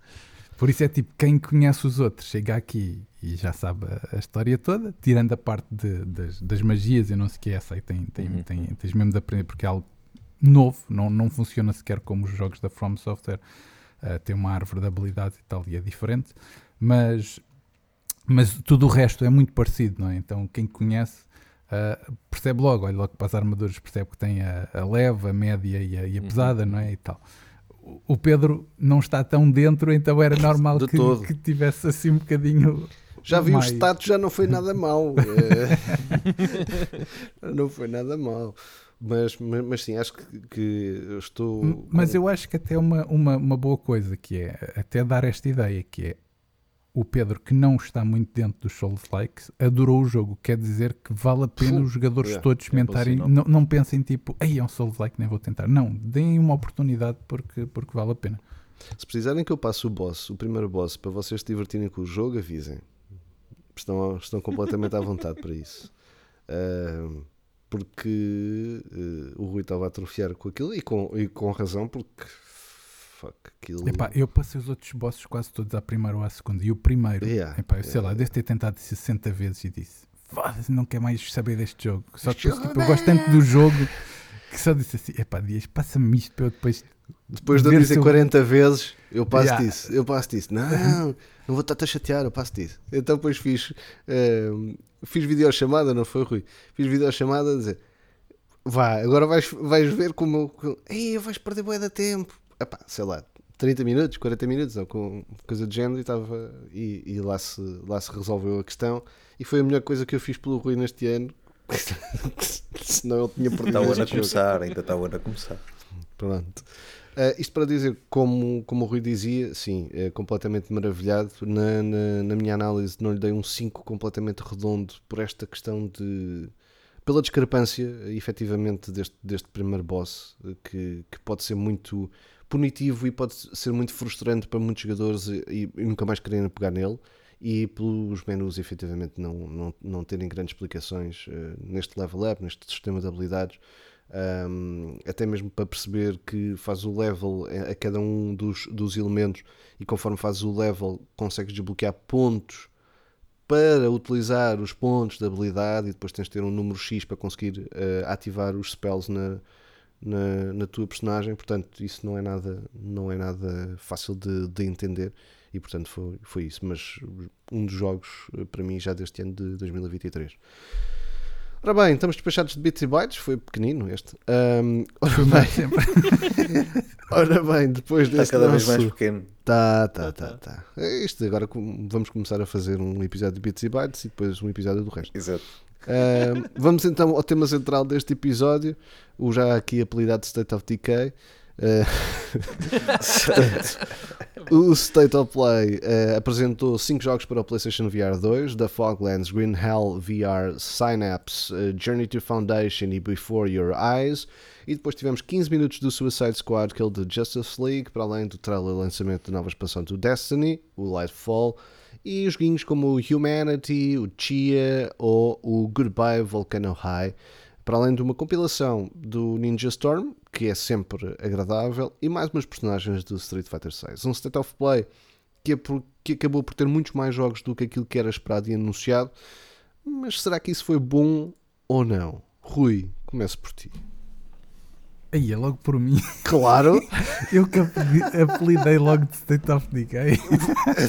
Por isso é tipo, quem conhece os outros chega aqui e já sabe a, a história toda, tirando a parte de- das, das magias, eu não sei o que é essa aí, tem, tem, Uhum. tem- tens mesmo de aprender porque é algo novo, não, não funciona sequer como os jogos da From Software, ah, tem uma árvore de habilidades e tal, e é diferente, mas, mas tudo o resto é muito parecido, não é? Então quem conhece ah, percebe logo, olha logo para as armaduras, percebe que tem a, a leve, a média e a, e a Uhum. pesada, não é? E tal. O- O Pedro não está tão dentro, então era normal que, que tivesse assim um bocadinho. Já vi mais- o status, já não foi nada mau. Eh, não foi nada mau. Mas, mas, mas sim, acho que, que eu estou. Mas eu acho que até é uma, uma, uma boa coisa que é até dar esta ideia que é o Pedro que não está muito dentro dos Souls Likes adorou o jogo, quer dizer que vale a pena os jogadores yeah, todos é bom experimentarem, sinal. não, não pensem tipo, ei é um Souls Like, nem vou tentar. Não, deem uma oportunidade porque, porque vale a pena. Se precisarem que eu passe o boss, o primeiro boss, para vocês se divertirem com o jogo, avisem. Estão, estão completamente à vontade para isso. Ahm, porque eh, o Rui estava a atrofiar com aquilo e com, e com razão, porque fuck, aquilo. Epá, eu passei os outros bosses quase todos à primeira ou à segunda. E o primeiro, Yeah, epá, eu sei yeah, lá, devo ter tentado 60 vezes e disse: "Foda-se, não quero mais saber deste jogo. Só que tipo, eu gosto tanto do jogo que só disse assim: epá, Dias, passa-me isto para eu depois. Depois de eu dizer se eu- 40 vezes, eu passo Yeah. disso. Eu passo disso. Não, não vou estar a chatear, eu passo disso. Então depois fiz, eh, fiz videochamada, não foi, Rui? Fiz videochamada a dizer: Vá, agora vais, vais ver como eu. com- Ei, vais perder bué de tempo. Epá, sei lá, 30 minutos, 40 minutos, ou com coisa de género, e, estava, e, e lá, se, lá se resolveu a questão. E foi a melhor coisa que eu fiz pelo Rui neste ano. Senão ele tinha perdido Está o ano a começar, ainda está o ano a começar. Pronto. Eh, isto para dizer, como, como o Rui dizia, sim, é completamente maravilhado. Na, na, na minha análise, não lhe dei um 5 completamente redondo por esta questão de. pela discrepância, efetivamente, deste, deste primeiro boss, eh, que, que pode ser muito punitivo e pode ser muito frustrante para muitos jogadores e, e nunca mais quererem pegar nele. E pelos menus, efetivamente, não, não, não terem grandes explicações eh, neste level up, neste sistema de habilidades. Um, até mesmo para perceber que faz o level a cada um dos, dos elementos e conforme fazes o level consegues desbloquear pontos para utilizar os pontos de habilidade e depois tens de ter um número X para conseguir eh, ativar os spells na, na, na tua personagem, portanto isso não é nada, não é nada fácil de, de entender e portanto foi, foi isso, mas um dos jogos eh, para mim já deste ano de 2023. Ora bem, estamos despachados de bits e bytes, foi pequenino este. Ahm, ora, bem, ora bem, depois Está deste cada vez nosso- mais pequeno. Tá, tá, tá, tá. É Isto agora vamos começar a fazer um episódio de bits e bytes e depois um episódio do resto. Exato. Ahm, vamos então ao tema central deste episódio, o já aqui apelidado State of Decay. Ah, o State of Play ah, apresentou 5 jogos para o PlayStation VR 2: The Foglands, Green Hell VR, Synapse, ah, Journey to Foundation e Before Your Eyes. E depois tivemos 15 minutos do Suicide Squad Kill the Justice League, para além do trailer de lançamento da nova expansão do Destiny, o Lightfall, e joguinhos como o Humanity, o Chia ou o Goodbye Volcano High, para além de uma compilação do Ninja Storm, que é sempre agradável, e mais umas personagens do Street Fighter VI. Um State of Play que, é por- que acabou por ter muitos mais jogos do que aquilo que era esperado e anunciado, mas será que isso foi bom ou não? Rui, começo por ti. Aí é logo por mim. Claro! Eu que apeli- apelidei logo de State of Decay.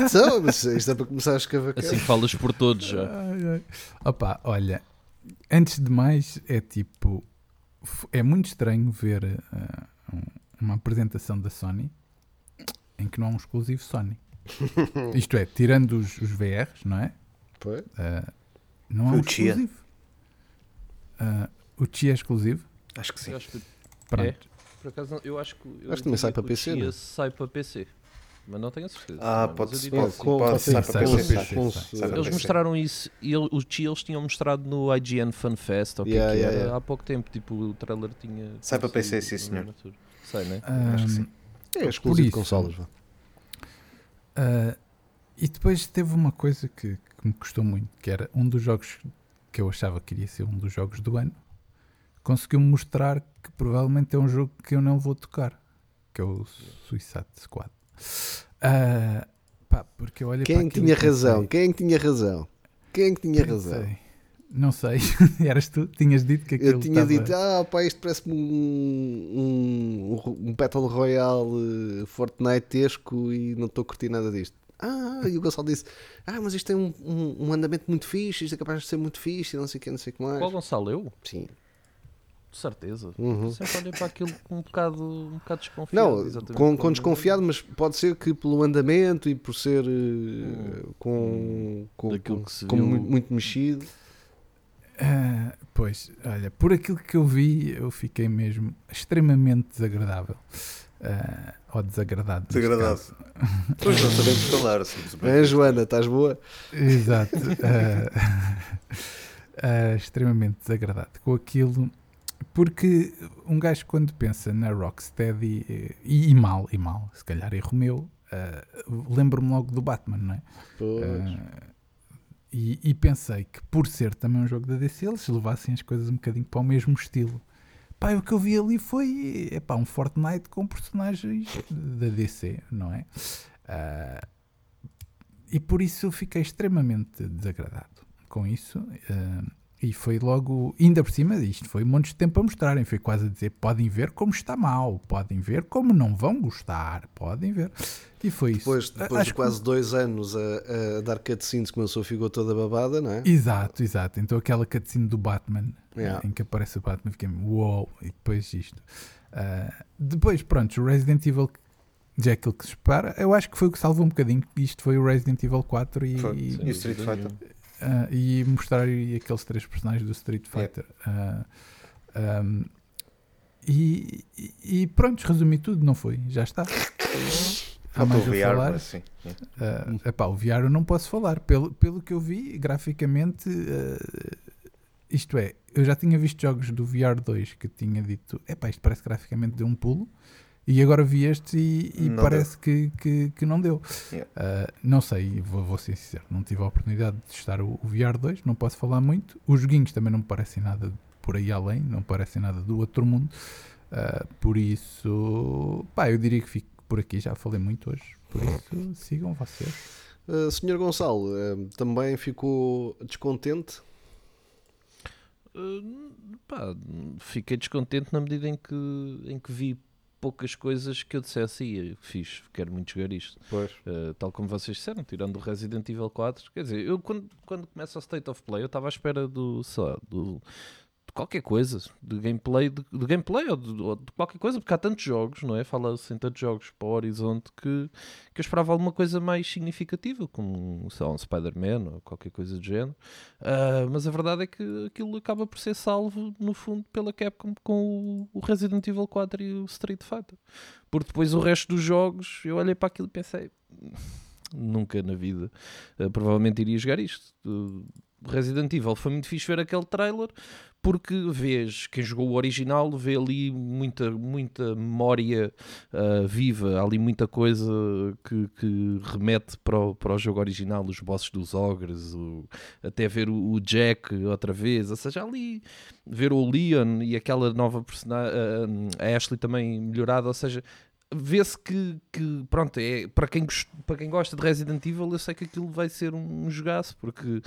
então, mas isto é para começar a escavacar. Assim falas por todos já. Ai, ai. Opa, olha, antes de mais, é tipo. É muito estranho ver um- uma apresentação da Sony em que não há um exclusivo Sony. Isto é, tirando os, os VRs, não é? Pois. Ah, não há um o Chia. exclusivo. Ah, o Chia é exclusivo? Acho que sim. Eu acho que, Pronto. É? por acaso, eu acho que. eu Acho que também sai entendi para PC, Chia sai para PC. Mas não tenho a certeza. Ah, Mas pode ser. Pode, para Eles mostraram isso e ele- o Chia eles tinham mostrado no IGN Fan Fest, ou o que é Yeah, que yeah, era, yeah. há pouco tempo. Tipo, o trailer tinha. Sai para PC, sim, senhor. Sai, né? acho que sim. É exclusivo de consolas. vá. Ah, e depois teve uma coisa que, que me custou muito, que era um dos jogos que eu achava que iria ser um dos jogos do ano, conseguiu mostrar que provavelmente é um jogo que eu não vou tocar, que é o Suicide Squad. Ah, pá, porque eu olhei Quem para que aquilo tinha pensei- razão? Quem que tinha razão? Quem que tinha razão? pensei, Não sei, eras tu? Tinhas dito que aquilo Eu tinha estava- dito, ah pá, isto parece-me um, um, um Battle Royale eh, Fortnite-esco e não estou a curtir nada disto. Ah, e o Gonçalo disse, ah, mas isto tem um, um, um andamento muito fixe, isto é capaz de ser muito fixe, e não sei o que, não sei o que mais. Qual Gonçalo? Eu? Sim. De certeza. Uhum. Sempre olhei para aquilo com um bocado, um bocado desconfiado. Não, exatamente com, com desconfiado, mas pode ser que pelo andamento e por ser eh, com, com, Daquilo com- que se como viu. muito, muito mexido. Ah, pois, olha, por aquilo que eu vi, eu fiquei mesmo extremamente desagradável. Ah, ou desagradado. Desagradado. Pois não sabemos simplesmente. É, Joana, estás boa? Exato. Ah, extremamente desagradado com aquilo. Porque um gajo quando pensa na Rocksteady eh, e, e mal, e mal, se calhar erro meu, ah, lembro-me logo do Batman, não é? Pois. Ah, e, e pensei que por ser também um jogo da DC, eles levassem as coisas um bocadinho para o mesmo estilo. Pá, o que eu vi ali foi epá, um Fortnite com personagens da DC, não é? Ah, e por isso eu fiquei extremamente desagradado com isso. Ah, E foi logo, ainda por cima disto, foi um monte de tempo a mostrarem. Foi quase a dizer: podem ver como está mal, podem ver como não vão gostar, podem ver. E foi isso. Depois, depois Acho de que- quase dois anos a, a dar cutscenes que pessoa ficou toda babada, não é? Exato, exato. Então aquela cutscene do Batman, Yeah. em que aparece o Batman, fiquei uou, e depois isto. Ah, depois, pronto, o Resident Evil já é aquilo que se espera. Eu acho que foi o que salvou um bocadinho. Isto foi o Resident Evil 4 e, Foi. e, E o Street Fighter. Ah, e mostrar aqueles três personagens do Street Fighter. Ah, ahm, e, e- e pronto, resumi tudo, não foi? Já está. Há o mais a VR, falar? mas sim. Uh, epá, o VR eu não posso falar. Pelo, pelo que eu vi, graficamente, uh, isto é, eu já tinha visto jogos do VR 2 que tinha dito, epá, isto parece graficamente deu um pulo. E agora vi este e, e parece que, que, que não deu. Yeah. Uh, não sei, vou, vou ser sincero, não tive a oportunidade de testar o, o VR 2, não posso falar muito. Os joguinhos também não me parecem nada por aí além, não parecem nada do outro mundo. Uh, por isso, pá, eu diria que fico por aqui, já falei muito hoje. Por isso, sigam vocês. Uh, Senhor Gonçalo, uh, também ficou descontente? Uh, pá, fiquei descontente na medida em que, em que vi poucas coisas que eu dissesse, "Ia, fiz, quero muito jogar isto. Pois. Uh, tal como vocês disseram, tirando o Resident Evil 4. Quer dizer, eu quando, quando começa o State of Play, eu estava à espera do, sei lá, do, qualquer coisa, de gameplay, de, de gameplay ou de, ou de qualquer coisa, porque há tantos jogos, não é? Fala-se em tantos jogos para o horizonte que, que eu esperava alguma coisa mais significativa, como sei lá, um Spider-Man ou qualquer coisa do género. Uh, mas a verdade é que aquilo acaba por ser salvo, no fundo, pela Capcom com o, Resident Evil 4 e o Street Fighter. Porque depois o resto dos jogos, eu olhei para aquilo e pensei, nunca na vida uh, provavelmente iria jogar isto. Uh, Resident Evil. Foi muito fixe ver aquele trailer porque vês quem jogou o original vê ali muita, muita memória uh, viva, ali muita coisa que, que remete para o, para o jogo original, os bosses dos ogres, o- até ver o, o Jack outra vez, ou seja, ali ver o Leon e aquela nova personagem, a Ashley também melhorada, ou seja, vê-se que, que, pronto, é, para, quem, para quem gosta de Resident Evil, eu sei que aquilo vai ser um jogaço, porque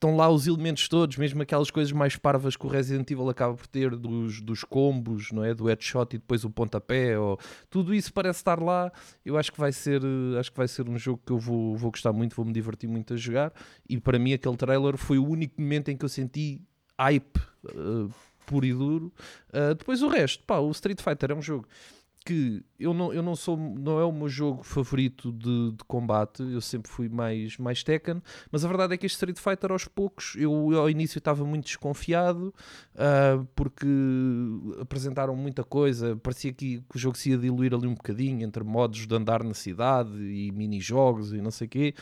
estão lá os elementos todos, mesmo aquelas coisas mais parvas que o Resident Evil acaba por ter, dos, dos combos, não é? do headshot e depois o pontapé, ou, tudo isso parece estar lá. Eu acho que vai ser, eh, acho que vai ser um jogo que eu vou, vou gostar muito, vou me divertir muito a jogar. E para mim, aquele trailer foi o único momento em que eu senti hype eh, puro e duro. Uh, depois o resto, pá, o Street Fighter é um jogo que eu não, eu não sou, não é o meu jogo favorito de, de combate, eu sempre fui mais, mais Tekken, mas a verdade é que este Street Fighter aos poucos, eu ao início estava muito desconfiado, ah, porque apresentaram muita coisa, parecia que, que o jogo se ia diluir ali um bocadinho, entre modos de andar na cidade e mini-jogos e não sei o quê,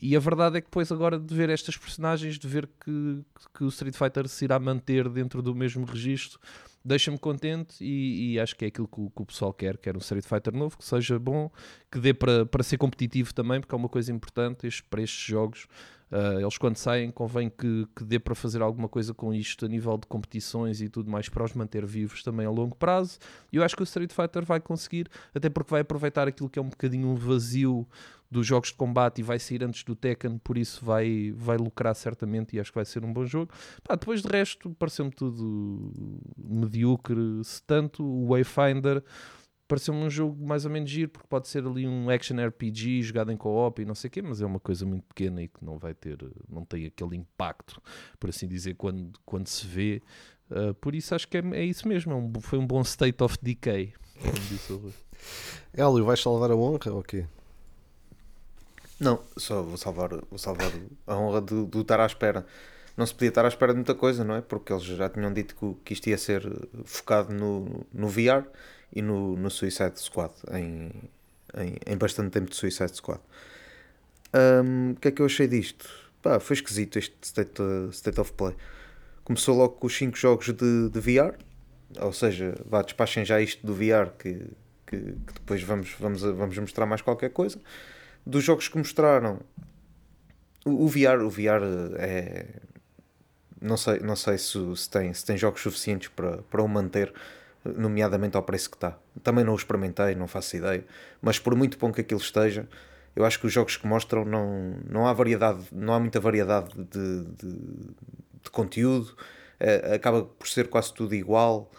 e a verdade é que depois agora de ver estas personagens, de ver que, que o Street Fighter se irá manter dentro do mesmo registro, deixa-me contente e, e acho que é aquilo que o, que o pessoal quer, quer um Street Fighter novo, que seja bom, que dê para, para ser competitivo também, porque é uma coisa importante este- para estes jogos. Ah, eles quando saem convém que, que dê para fazer alguma coisa com isto a nível de competições e tudo mais para os manter vivos também a longo prazo. E eu acho que o Street Fighter vai conseguir, até porque vai aproveitar aquilo que é um bocadinho um vazio dos jogos de combate e vai sair antes do Tekken, por isso vai, vai lucrar certamente e acho que vai ser um bom jogo. Pá, depois de resto, pareceu-me tudo medíocre, se tanto. O Wayfinder pareceu-me um jogo mais ou menos giro, porque pode ser ali um action RPG jogado em co-op e não sei o quê, mas é uma coisa muito pequena e que não vai ter, não tem aquele impacto, por assim dizer, quando, quando se vê. Uh, por isso acho que é, é isso mesmo, é um, foi um bom state of decay, como disse o Rui. Hélio, vais salvar a honra ou quê? Não, só vou salvar, vou salvar a honra de, de estar à espera. Não se podia estar à espera de muita coisa, não é? Porque eles já tinham dito que, que isto ia ser focado no, no VR e no, no Suicide Squad, em, em, em bastante tempo de Suicide Squad. O que é que eu achei disto? Pá, foi esquisito este State, uh, state of Play. Começou logo com os 5 jogos de, de VR, ou seja, vá, despachem já isto do VR que, que, que depois vamos, vamos, vamos mostrar mais qualquer coisa dos jogos que mostraram o, o VR o VR é não sei, não sei se, se, tem, se tem jogos suficientes para, para o manter nomeadamente ao preço que está também não o experimentei, não faço ideia mas por muito bom que aquilo esteja eu acho que os jogos que mostram não, não há variedade não há muita variedade de, de, de conteúdo, eh, acaba por ser quase tudo igual.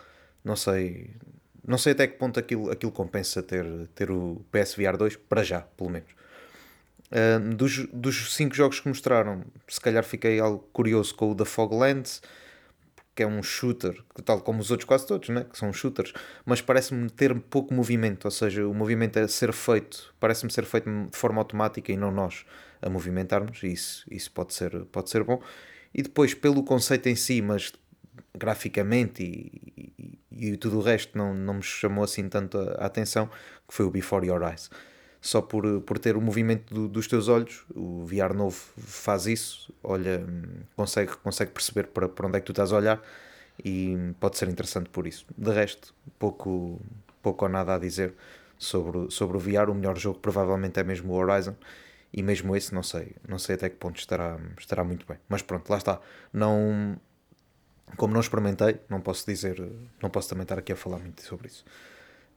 Não sei, não sei até que ponto aquilo, aquilo compensa ter, ter o PSVR 2, para já, pelo menos. Uh, dos, dos cinco jogos que mostraram, se calhar fiquei algo curioso com o The Foglands, que é um shooter, tal como os outros quase todos, né? que são shooters, mas parece-me ter pouco movimento, ou seja, o movimento a ser feito, parece-me ser feito de forma automática e não nós a movimentarmos, e isso, isso pode, ser, pode ser bom. E depois, pelo conceito em si, mas graficamente e, e, e tudo o resto não, não me chamou assim tanto a, a, atenção, que foi o Before Your Eyes. Só por, por ter o movimento do, dos teus olhos, o VR novo faz isso, olha, consegue, consegue perceber para, para onde é que tu estás a olhar e pode ser interessante por isso. De resto, pouco, pouco ou nada a dizer sobre, sobre o VR. O melhor jogo provavelmente é mesmo o Horizon e mesmo esse não sei, não sei até que ponto estará, estará muito bem. Mas pronto, lá está. Não, como não experimentei, não posso dizer, não posso também estar aqui a falar muito sobre isso.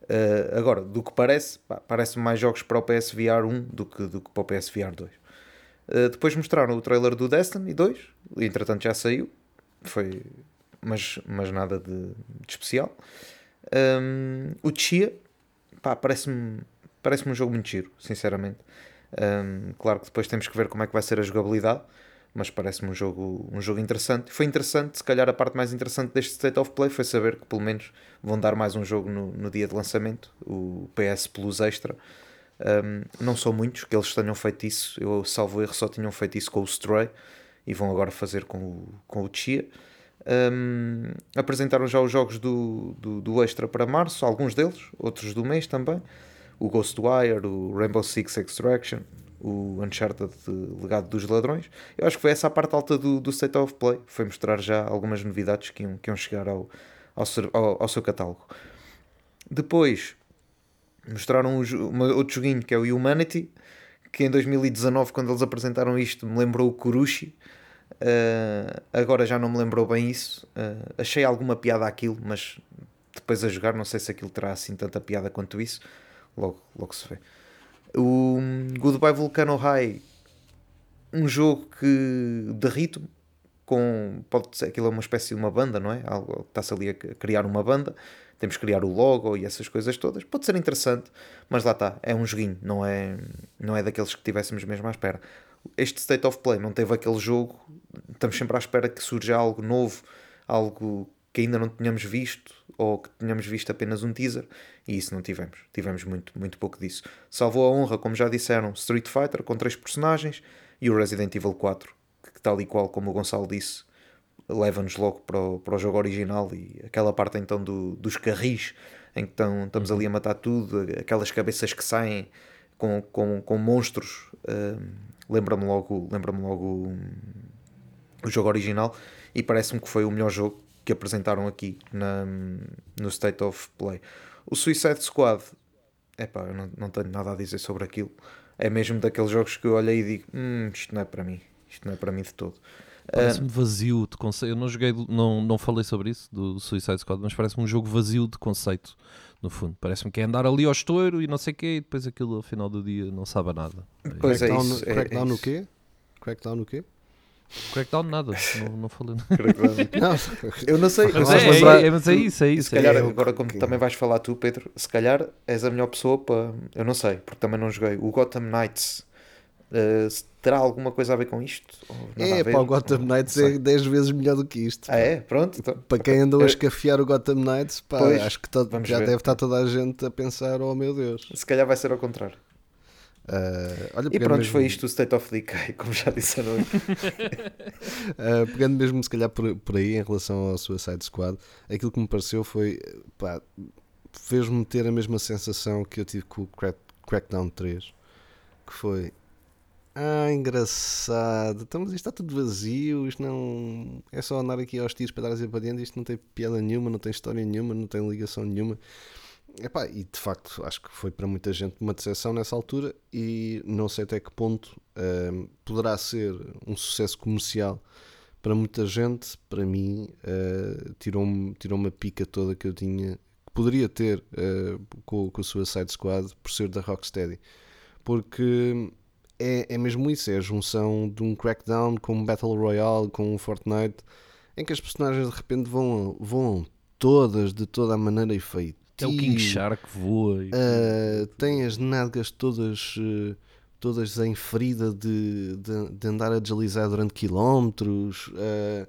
Uh, agora, do que parece, parece mais jogos para o PSVR 1 do que, do que para o PSVR 2. Uh, depois mostraram o trailer do Destiny 2, entretanto já saiu, foi, mas, mas nada de, de especial. Um, o Chia, parece-me parece um jogo muito giro, sinceramente. Um, claro que depois temos que ver como é que vai ser a jogabilidade mas parece-me um jogo, um jogo interessante. Foi interessante, se calhar a parte mais interessante deste State of Play foi saber que pelo menos vão dar mais um jogo no, no dia de lançamento, o PS Plus Extra. Um, não são muitos que eles tenham feito isso, eu salvo erro só tinham feito isso com o Stray e vão agora fazer com o, com o Chia. Um, apresentaram já os jogos do, do, do, Extra para março, alguns deles, outros do mês também. O Ghostwire, o Rainbow Six Extraction, o Uncharted Legado dos Ladrões. Eu acho que foi essa a parte alta do, do State of Play, foi mostrar já algumas novidades que iam, que iam chegar ao, ao, ao, ao seu catálogo. Depois mostraram um, uma, outro joguinho que é o Humanity, que em 2019, quando eles apresentaram isto, me lembrou o Kurushi. Uh, agora já não me lembrou bem isso. Uh, achei alguma piada aquilo, mas depois a jogar, não sei se aquilo terá assim tanta piada quanto isso. Logo, logo se vê. O Goodbye Volcano High, um jogo que de ritmo, com, pode ser, aquilo é uma espécie de uma banda, não é? Algo, está-se ali a criar uma banda, temos que criar o logo e essas coisas todas. Pode ser interessante, mas lá está, é um joguinho, não é, não é daqueles que tivéssemos mesmo à espera. Este State of Play não teve aquele jogo, estamos sempre à espera que surja algo novo, algo que ainda não tínhamos visto ou que tínhamos visto apenas um teaser e isso não tivemos. Tivemos muito, muito pouco disso. Salvou a honra, como já disseram, Street Fighter com três personagens e o Resident Evil 4, que tal e qual como o Gonçalo disse, leva-nos logo para o, para o jogo original e aquela parte então do, dos carris em que tão, estamos ali a matar tudo, aquelas cabeças que saem com, com, com monstros, uh, lembra-me logo, lembra-me logo o, o jogo original e parece-me que foi o melhor jogo que apresentaram aqui na, no State of Play. O Suicide Squad, epá, eu não, não tenho nada a dizer sobre aquilo. É mesmo daqueles jogos que eu olhei e digo: hum, isto não é para mim, isto não é para mim de todo. Parece-me vazio de conceito. Eu não joguei, não, não falei sobre isso do Suicide Squad, mas parece-me um jogo vazio de conceito, no fundo. Parece-me que é andar ali ao estouro e não sei o quê, e depois aquilo ao final do dia não sabe nada. Pois é, Crackdown, isso. é- crackdown é no isso. quê? Crackdown no quê? Crackdown nada, não, não falei. Não, Eu não sei, Mas mas é, lembrar, é, é, mas é isso, é isso. se calhar é. agora como que- também vais falar tu, Pedro, se calhar és a melhor pessoa para. Eu não sei, porque também não joguei. O Gotham Knights eh, se terá alguma coisa a ver com isto? É, ver? pá, o Gotham Knights é 10 vezes melhor do que isto. Ah, é? Pronto. Então. Para quem andou a Eu- escafiar o Gotham Knights, pá, Pois, acho que todo- vamos já ver. deve estar toda a gente a pensar: oh meu Deus. Se calhar vai ser ao contrário. Ah, olha, E pronto, mesmo- foi isto o State of Decay, como já disseram. Uh, pegando mesmo se calhar por, por aí em relação ao Suicide Squad, aquilo que me pareceu foi pá, fez-me ter a mesma sensação que eu tive com o Crack, Crackdown 3, que foi ah, engraçado, então, mas isto está tudo vazio, isto não é só andar aqui aos tiros para dar assim para dentro, isto não tem piada nenhuma, não tem história nenhuma, não tem ligação nenhuma. Epá, e de facto acho que foi para muita gente uma decepção nessa altura e não sei até que ponto ehm, poderá ser um sucesso comercial para muita gente, para mim eh, tirou-me tirou a pica toda que eu tinha, que poderia ter eh, com, com o Suicide Squad por ser da Rocksteady, porque é, é mesmo isso, é a junção de um Crackdown com um Battle Royale, com um Fortnite, em que as personagens de repente vão, vão todas de toda a maneira e feito. É o King Shark voa. e- Uh, tem as nádegas todas, uh, todas em ferida de, de, de andar a deslizar durante quilómetros. Uh,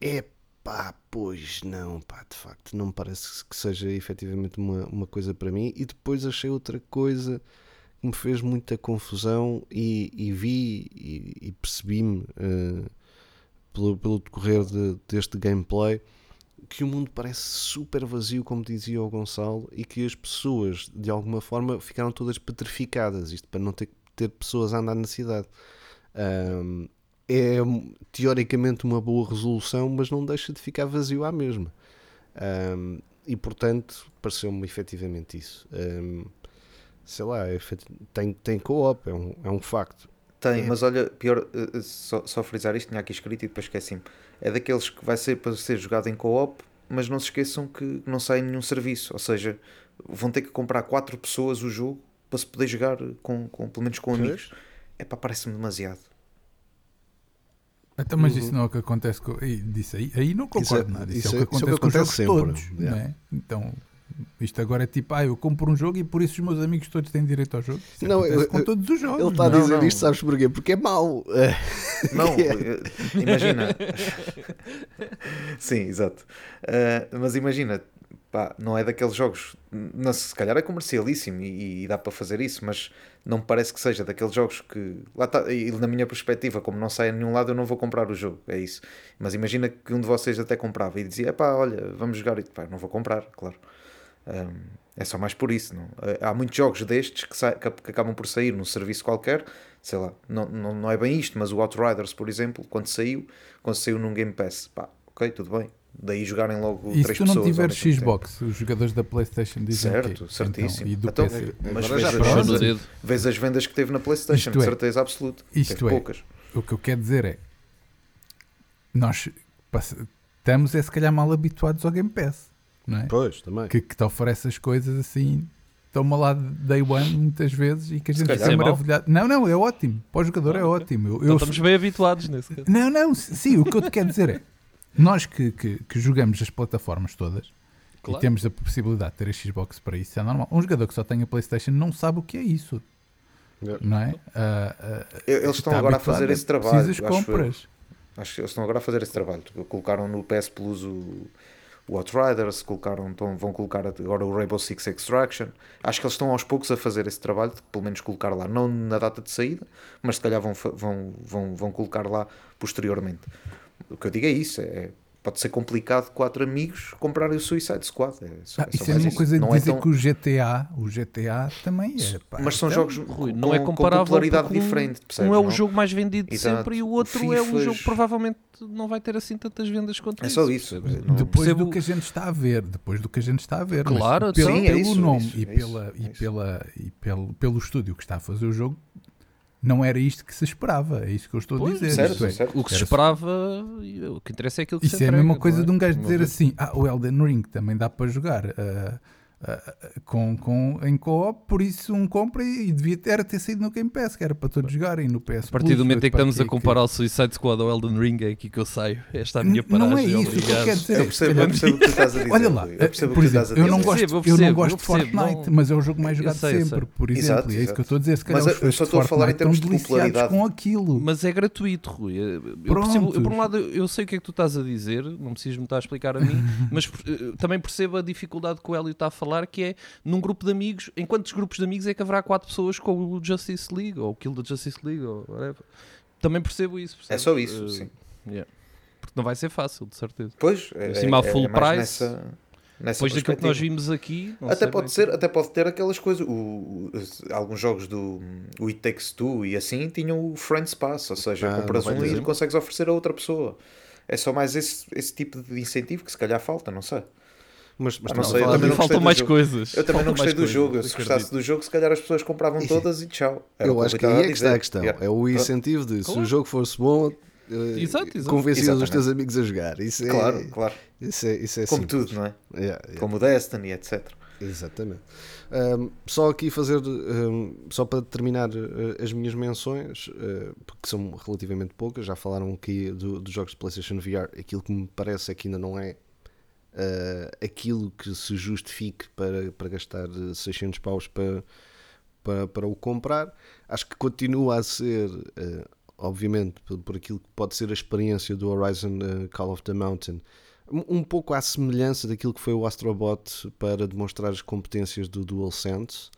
é pá, pois não, pá, de facto, não me parece que seja efetivamente uma, uma coisa para mim. E depois achei outra coisa que me fez muita confusão e, e vi e, e percebi-me uh, pelo, pelo decorrer de- deste gameplay que o mundo parece super vazio, como dizia o Gonçalo, e que as pessoas, de alguma forma, ficaram todas petrificadas. Isto para não ter que ter pessoas a andar na cidade. Ahm, é teoricamente uma boa resolução, mas não deixa de ficar vazio à mesma. Ahm, e portanto, pareceu-me efetivamente isso. Ahm, sei lá, é tem, tem co-op, é um, é um facto. Tem, É. mas olha, pior, eh, eh, só, só frisar isto, tinha aqui escrito e depois esqueci-me. É daqueles que vai ser para ser jogado em co-op, mas não se esqueçam que não sai nenhum serviço. Ou seja, vão ter que comprar quatro pessoas o jogo para se poder jogar com, com pelo menos com amigos. É pá, parece-me demasiado. Então, mas Uhum. isso não é o que acontece com. Disso aí, aí não concordo Isso é- nada. Isso, isso é é- o que isso é o acontece, que com os acontece jogos sempre, todos. yeah. não é? Então, isto agora é tipo, ah, eu compro um jogo e por isso os meus amigos todos têm direito ao jogo. Isso Não, eu- com todos os jogos. Ele está a não dizer não. isto, sabes porquê? Porque é mau. Não, imagina. Sim, exato. Eh, mas imagina, pá, não é daqueles jogos. Não, se calhar é comercialíssimo e, e dá para fazer isso, mas não me parece que seja daqueles jogos que. Lá tá, e na minha perspectiva, como não sai a nenhum lado, eu não vou comprar o jogo. É isso. Mas imagina que um de vocês até comprava e dizia: pá, olha, vamos jogar. E pá, não vou comprar, claro. Um, é só mais por isso. Não? Eh, Há muitos jogos destes que, que- acabam por sair num serviço qualquer. Sei lá, não, não, não é bem isto, mas o Outriders, por exemplo, quando saiu, quando saiu num Game Pass, pá, ok, tudo bem. Daí jogarem logo E se três tu não pessoas. ao tiveres mesmo Xbox, os jogadores da PlayStation dizem Certo, o quê? certíssimo. Então, e do Então, PC. Mas vês, as, vês as vendas que teve na PlayStation, Isto de é, certeza absoluta. isto Teve é, poucas. O que eu quero dizer é, nós estamos é se calhar mal habituados ao Game Pass, não é? Pois, também. que, que te oferece as coisas assim, toma lá day one muitas vezes e que a gente fica é maravilhado. Não, não, é ótimo. Para o jogador é ótimo. Eu, Então eu- estamos bem habituados nesse caso. Não, não, sim, o que eu te quero dizer é, nós que, que, que jogamos as plataformas todas Claro. e temos a possibilidade de ter a Xbox para isso, é normal. Um jogador que só tem a Playstation não sabe o que é isso. É. Não é? Ah, ah, Eles estão agora a fazer esse trabalho. Precisas acho eu. compras. Acho que eles estão agora a fazer esse trabalho. Colocaram no PS Plus o, o Outriders, colocaram, então vão colocar agora o Rainbow Six Extraction. Acho que eles estão aos poucos a fazer esse trabalho, de pelo menos colocar lá, não na data de saída, mas se calhar vão, vão, vão, vão colocar lá posteriormente. O que eu digo é isso: é, pode ser complicado quatro amigos comprarem o Suicide Squad. É, só- Ah, é isso é a mais mesma coisa de Não é dizer tão- que o GTA, o GTA também é. pá, Mas são então, jogos Rui, com, não é com comparável popularidade porque um- diferente. percebes, Um é o não? jogo mais vendido de Exato. sempre e o outro é um Fifas- jogo que provavelmente não vai ter assim tantas vendas quanto É só isso. Não- Depois Percebo- do que a gente está a ver, depois do que a gente está a ver, mas Claro, pelo, sim, é pelo isso, nome isso, e, é pela, isso, e, é isso. pela, e pelo, pelo estúdio que está a fazer o jogo, não era isto que se esperava. É isto que eu estou a Pois, dizer. certo, é, certo. O que se Era- esperava, o que interessa é aquilo que Isso se é a mesma coisa é? de um gajo dizer assim: Ah, o Elden Ring também dá para jogar ah, ah, com, com, em co-op, por isso um compra e, e devia ter, ter saído no Game Pass, que era para todos jogarem no PS A partir do momento em que estamos a que- comparar o Suicide Squad ao Elden Ring, é aqui que eu saio. Esta é a minha N- não paragem. é isso, que eu quero dizer Eu percebo, eu percebo o que tu estás a dizer. Olha lá, eu por exemplo, eu não gosto, percebo, eu eu não gosto eu de percebo, Fortnite, não- mas é o jogo mais Eu jogado sei, eu sempre, por exemplo. Exato, e é isso que exato. eu estou a dizer. Se calhar Mas eu só de estou a falar em termos de deliciados popularidade. com aquilo. Mas é gratuito, Rui. Eu, eu, por um lado, eu, eu sei o que é que tu estás a dizer, não precisas me estar a explicar a mim, mas eh, também percebo a dificuldade que o Hélio está a falar, que é num grupo de amigos, em quantos grupos de amigos é que haverá quatro pessoas com o Justice League, ou o Kill da Justice League, ou whatever. Também percebo isso. É percebes? só isso, Eh, sim. yeah. Porque não vai ser fácil, de certeza. Pois, é, Acima a é- full é mais price, Nessa, nessa Depois daquilo que nós vimos aqui, Até pode ser, até pode ter aquelas coisas. O, o- alguns jogos do o It Takes Two e assim tinham o Friends Pass, ou seja, Ah, compras um ter. e consegues oferecer a outra pessoa. É só mais esse, esse tipo de incentivo que se calhar falta, não sei. Mas, mas Ah, não sei, eu também não Faltam gostei mais jogo. coisas. Eu também não Faltam gostei mais do coisas, jogo. Se acredito. gostasse do jogo, se calhar as pessoas compravam todas e tchau. Era Eu acho que aí é que está a questão. Yeah. É o incentivo de se o jogo fosse bom, eh, Exato, exato. convencias os teus amigos a jogar. Isso é, Claro, claro. Isso é, isso é Como simples. tudo, não é? Yeah, yeah. Como o Destiny, etc. Exatamente. Um, só aqui fazer, um, só para terminar uh, as minhas menções, uh, porque são relativamente poucas, já falaram aqui do- dos jogos de PlayStation VR. Aquilo que me parece é que ainda não é uh, aquilo que se justifique para, para gastar uh, 600 paus para, para, para o comprar. Acho que continua a ser, uh, obviamente, por, por aquilo que pode ser a experiência do Horizon Call of the Mountain, um pouco à semelhança daquilo que foi o Astrobot para demonstrar as competências do DualSense.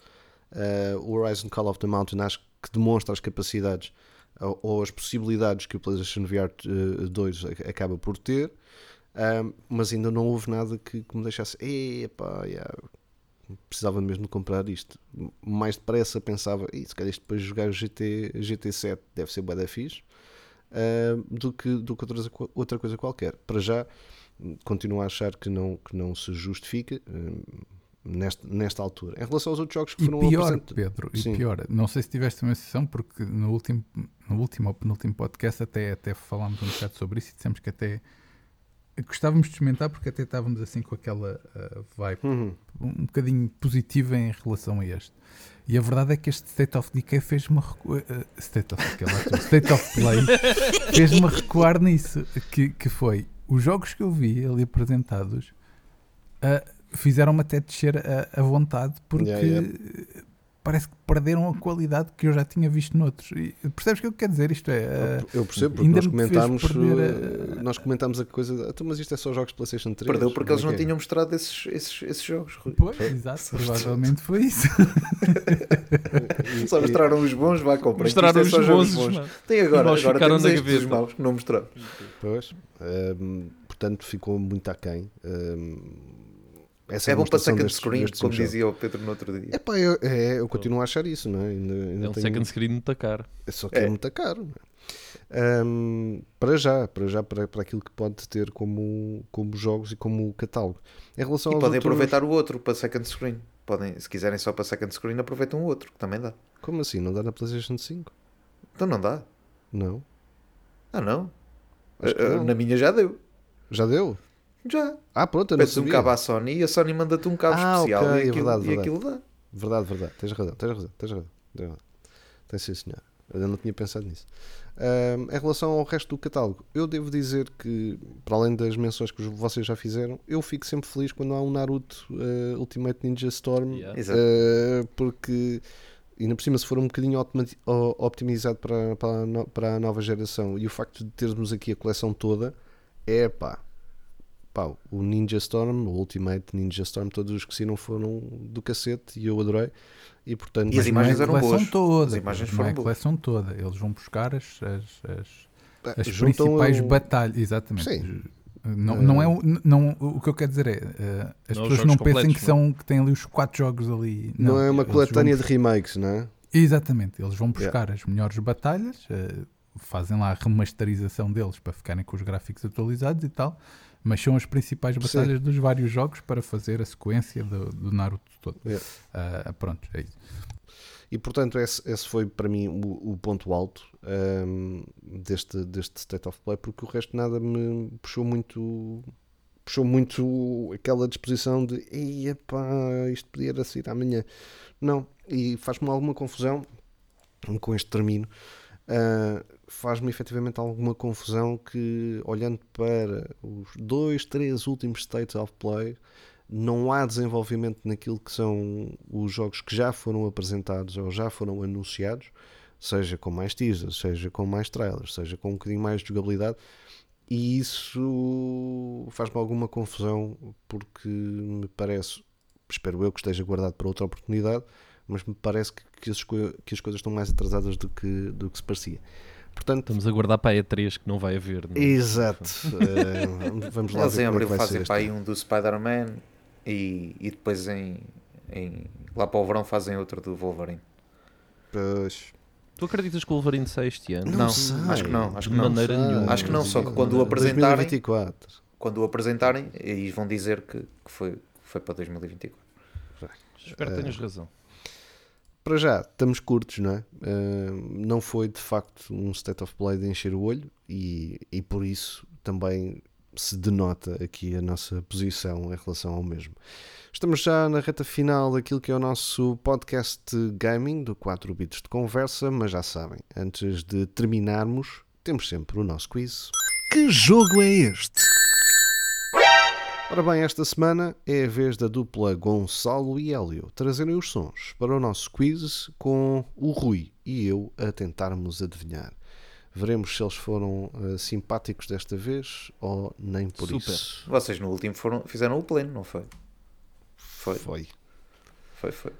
Uh, o Horizon Call of the Mountain acho que demonstra as capacidades ou, as possibilidades que o PlayStation VR uh, 2 ac- acaba por ter, um, mas ainda não houve nada que, que me deixasse, epá, yeah, precisava mesmo de comprar isto. Mais depressa pensava, "Ih, se calhar isto depois de jogar o GT, GT7 deve ser bué da fixe, uh, do que, do que outra, outra coisa qualquer. Para já, continuo a achar que não, que não se justifica hum, nesta, nesta altura. Em relação aos outros jogos que E foram pior, apresentados. Pedro, e Sim. pior, não sei se tiveste uma sensação, porque no último, no último ou penúltimo podcast até, até falámos um bocado sobre isso e dissemos que até gostávamos de experimentar porque até estávamos assim com aquela uh, vibe Uhum. um bocadinho positiva em relação a este. E a verdade é que este State of Decay fez-me recu- eh, State of Decay, estou. State of Play fez-me recuar nisso. Que, que foi os jogos que eu vi ali apresentados ah, fizeram-me até descer a, a vontade porque Yeah, yeah. Parece que perderam a qualidade que eu já tinha visto noutros. E percebes o que eu quero dizer? Isto é. Eu percebo, porque ainda nós comentámos, perder uh, nós comentámos a coisa, "Ah, mas isto é só jogos de PlayStation 3. Perdeu porque eles Como não é é?" tinham mostrado esses, esses, esses jogos. Rui. Pois, exato, provavelmente foi isso. Só mostraram os bons, vai comprar. Mostraram os Isto é só jogos bons, mano. Tem agora, Os agora temos estes os maus que não mostraram. Pois, um, portanto ficou muito aquém. Um, essa É bom para second destes- screen, destes como dizia o Pedro no outro dia. Epá, eu, é, eu continuo a achar isso, não é? Ainda, ainda É um tenho- second screen muito caro. É só que é, É. muito caro. não é? Para já, para já, para, para aquilo que pode ter como, como jogos e como catálogo. Em relação E podem outros- aproveitar o outro para second screen. Podem, se quiserem só para second screen, aproveitam o outro, que também dá. Como assim? Não dá na PlayStation 5? Então não dá. Não. Ah, não? Acho que Ah, ah, não. Na minha já deu. Já deu? Já. Ah, pronto, eu não Pedes um sabia. cabo à Sony e a Sony manda-te um cabo Ah, especial ok, e, é aquilo, verdade, e verdade. aquilo dá. Verdade, verdade. Tens razão, tens razão, tens razão. Tens razão. Tem sim, senhor. Eu não tinha pensado nisso. Ahm, em relação ao resto do catálogo, eu devo dizer que, para além das menções que vocês já fizeram, eu fico sempre feliz quando há um Naruto eh, Ultimate Ninja Storm Yeah. Uh, porque ainda por cima se for um bocadinho optimizado para, para, a no- para a nova geração e o facto de termos aqui a coleção toda é pá, pá o Ninja Storm, o Ultimate Ninja Storm todos os que saíram foram do cacete e eu adorei e portanto E as não é imagens a eram coleção boas. toda. As imagens não é foram a boas. coleção toda. Eles vão buscar as, as, as, as principais batalhas. Exatamente. Sim. Não, Eh, não é o- não, o que eu quero dizer é eh, as Não os pessoas não pensem que são que têm ali os quatro jogos ali. não, é uma coletânea de remakes, não é? Exatamente, eles vão buscar as melhores batalhas, eh, fazem lá a remasterização deles para ficarem com os gráficos atualizados e tal, mas são as principais Sim. batalhas dos vários jogos para fazer a sequência do, do Naruto todo. É. Ah, pronto, é isso. E portanto, esse, esse foi para mim o, o ponto alto ahm, deste, deste State of Play, porque o resto nada me puxou muito. Puxou muito aquela disposição de Ei, epá, isto podia sair amanhã. Não, e faz-me alguma confusão com este termino. ah, faz-me efetivamente alguma confusão que, olhando para os dois, três últimos States of Play, não há desenvolvimento naquilo que são os jogos que já foram apresentados ou já foram anunciados, seja com mais teasers, seja com mais trailers, seja com um bocadinho mais de jogabilidade, e isso faz-me alguma confusão porque me parece, espero eu que esteja guardado para outra oportunidade, mas me parece que, que, as, que as coisas estão mais atrasadas do que, do que se parecia. Portanto, Estamos a guardar para a E3 que não vai haver. não é? exato. eh, vamos lá Eles ver em é que abril vai ser fazem para aí um do Spider-Man e, e depois em, em- lá para o verão fazem outro do Wolverine. Pois. Tu acreditas que o Wolverine sai este ano? Não, sei. acho que não, acho que De não. maneira sei. nenhuma. Acho que não, só que quando o Não, apresentarem, 2024. quando o apresentarem, aí vão dizer que, que foi, que foi para 2024. Espero que tenhas razão. Para já, estamos curtos, não é? Uh, não foi de facto um state of play de encher o olho e, e por isso também se denota aqui a nossa posição em relação ao mesmo. Estamos já na reta final daquilo que é o nosso podcast gaming do 4 bits de conversa, mas já sabem, antes de terminarmos, temos sempre o nosso quiz. Que jogo é este? Ora bem, esta semana é a vez da dupla Gonçalo e Hélio trazerem os sons para o nosso quiz com o Rui e eu a tentarmos adivinhar. Veremos se eles foram uh, simpáticos desta vez ou nem por Super. isso. Vocês no último foram, fizeram o pleno, não foi? Foi, Foi. foi, foi.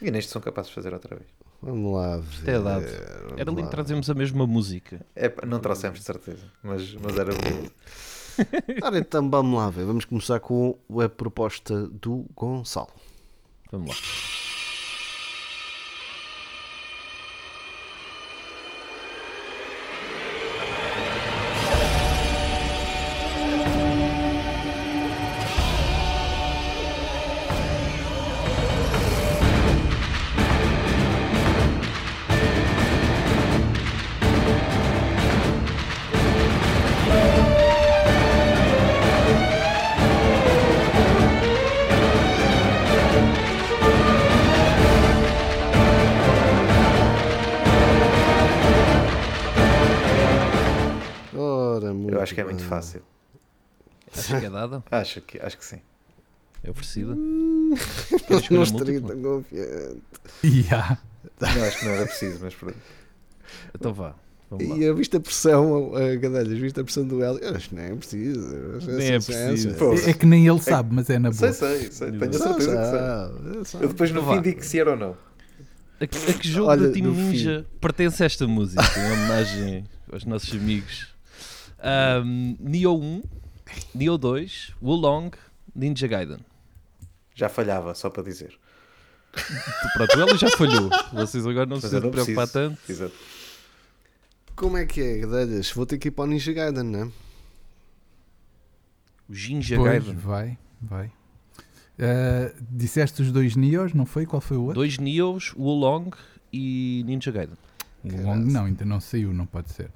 E neste são capazes de fazer outra vez. Vamos lá ver. É dado. Era lindo trazermos a mesma música. É, não trouxemos de certeza, mas, mas era bonito. Ora então vamos lá ver. Vamos começar com a proposta do Gonçalo. Vamos lá. Que é muito bem. fácil. Acho que é dada. Acho que, acho que sim. É oferecida. Escolha não estaria tão confiante. Yeah. Não, acho que não era preciso, mas pronto. Então vá. Vamos lá. E a vista a pressão, a Gadelhas, vista a pressão do Hélio. Eu acho que nem é preciso. Acho Nem é preciso. Pô, É, é que nem ele sabe, mas é na boa. Sei, sei, sei. Tenho a certeza que sabe. Eu depois no fim vá. digo se era ou não. A que, a que jogo Olha, da Team Ninja pertence esta música? Em homenagem aos nossos amigos. Ahm, Neo 1, Neo 2, Wulong, Ninja Gaiden. Já falhava, só para dizer. Pronto, ela já falhou. Vocês agora não precisam preocupar preciso. tanto. Exato. Como é que é, Gadelhas? Vou ter que ir para o Ninja Gaiden, não é? O Ninja Pois, Gaiden. vai, vai. Ah, disseste os dois Neos, não foi? Qual foi o outro? Dois Neos, Wulong e Ninja Gaiden. O Long não, ainda não saiu, não pode ser.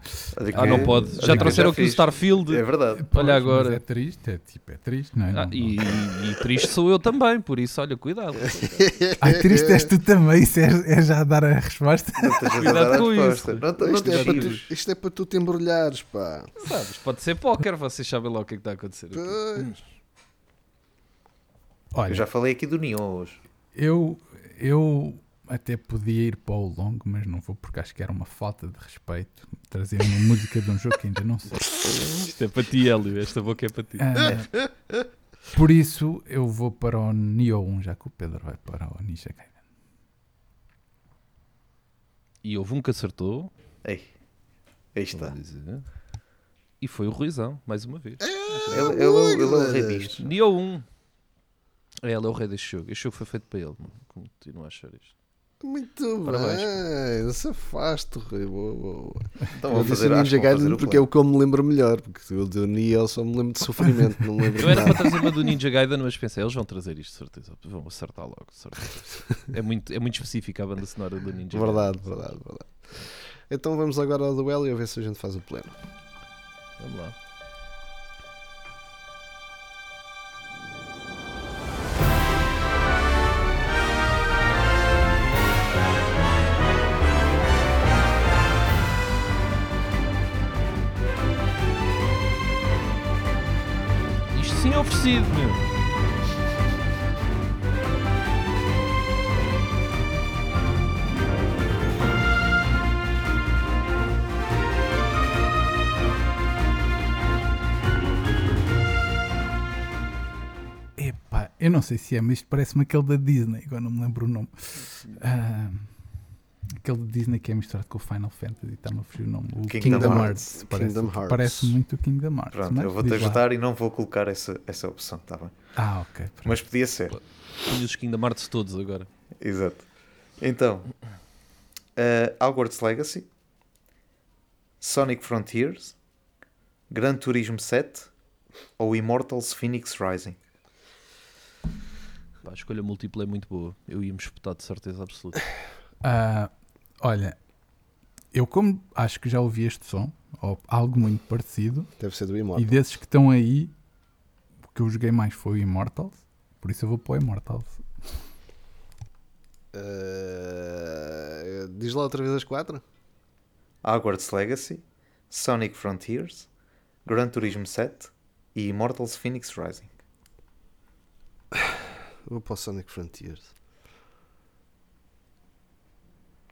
Ah, não pode. Olha Já que trouxeram aqui o. Starfield. É verdade. Pois, mas agora. É triste, é tipo, é triste, não é? Ah, Não- e, e triste sou eu também, por isso, olha, cuidado. Ai, triste és tu também, isso é, é já dar a resposta. Cuidado com resposta. isso. Não, Isto é, para tu, isto é para tu te embrulhares, pá. Sabes, pode ser póquer, vocês sabem lá o que é que está a acontecer. Olha, Eu já falei aqui do Neon hoje. eu, eu até podia ir para o longo, mas não vou porque acho que era uma falta de respeito trazer uma música de um jogo que ainda não sei. Isto é para ti, Hélio. Esta boca é para ti. Ah, por isso eu vou para o Neo 1, já que o Pedro vai para o Ninja Gaiden. E houve um que acertou. Ei, aí está. E foi o Ruizão, mais uma vez. Ele, é o- ele é o rei disto. Neo 1. É, ele é o rei deste jogo. Este jogo foi feito para ele. mano. Continuo a achar isto. Muito Parabéns, bem. Se afaste, Rui. Boa, boa, boa. Então Eu vou disse Ninja Gaiden o porque é o que eu me lembro melhor. Porque eu do Neo só me lembro de sofrimento, não me lembro Eu era para nada. trazer uma do Ninja Gaiden, mas pensei, eles vão trazer isto, de certeza. Vão acertar logo. de certeza. É muito, é muito específica a banda sonora do Ninja Verdade, Gaiden. verdade, verdade. Então vamos agora ao duelo e a ver se a gente faz o pleno. Vamos lá. Isto sim é oferecido, meu. Eu não sei se é, mas isto parece-me aquele da Disney, agora não me lembro o nome. Ah, aquele Disney que é misturado com o Final Fantasy, está-me a fugir o nome. O Kingdom Kingdom, Hearts. Hearts. Parece, Kingdom Hearts. parece muito o Kingdom Hearts. Pronto, mas eu vou-te diz lá. ajudar e não vou colocar essa, essa opção, está bem? Ah, ok. pronto. Mas podia ser. Tenho os Kingdom Hearts todos agora. Exato. Então, uh, Hogwarts Legacy, Sonic Frontiers, Gran Turismo 7 ou Immortals Phoenix Rising? Pá, a escolha múltipla é muito boa. Eu ia-me espetar de certeza absoluta. Ah, olha, eu como acho que já ouvi este som, ou algo muito parecido. Deve ser do E Immortal. desses que estão aí, o que eu joguei mais foi o Immortals, por isso eu vou para o Immortals. Eh, diz lá outra vez as quatro. Hogwarts Legacy, Sonic Frontiers, Gran Turismo 7 e Immortals Phoenix Rising. Vou para o Sonic Frontiers.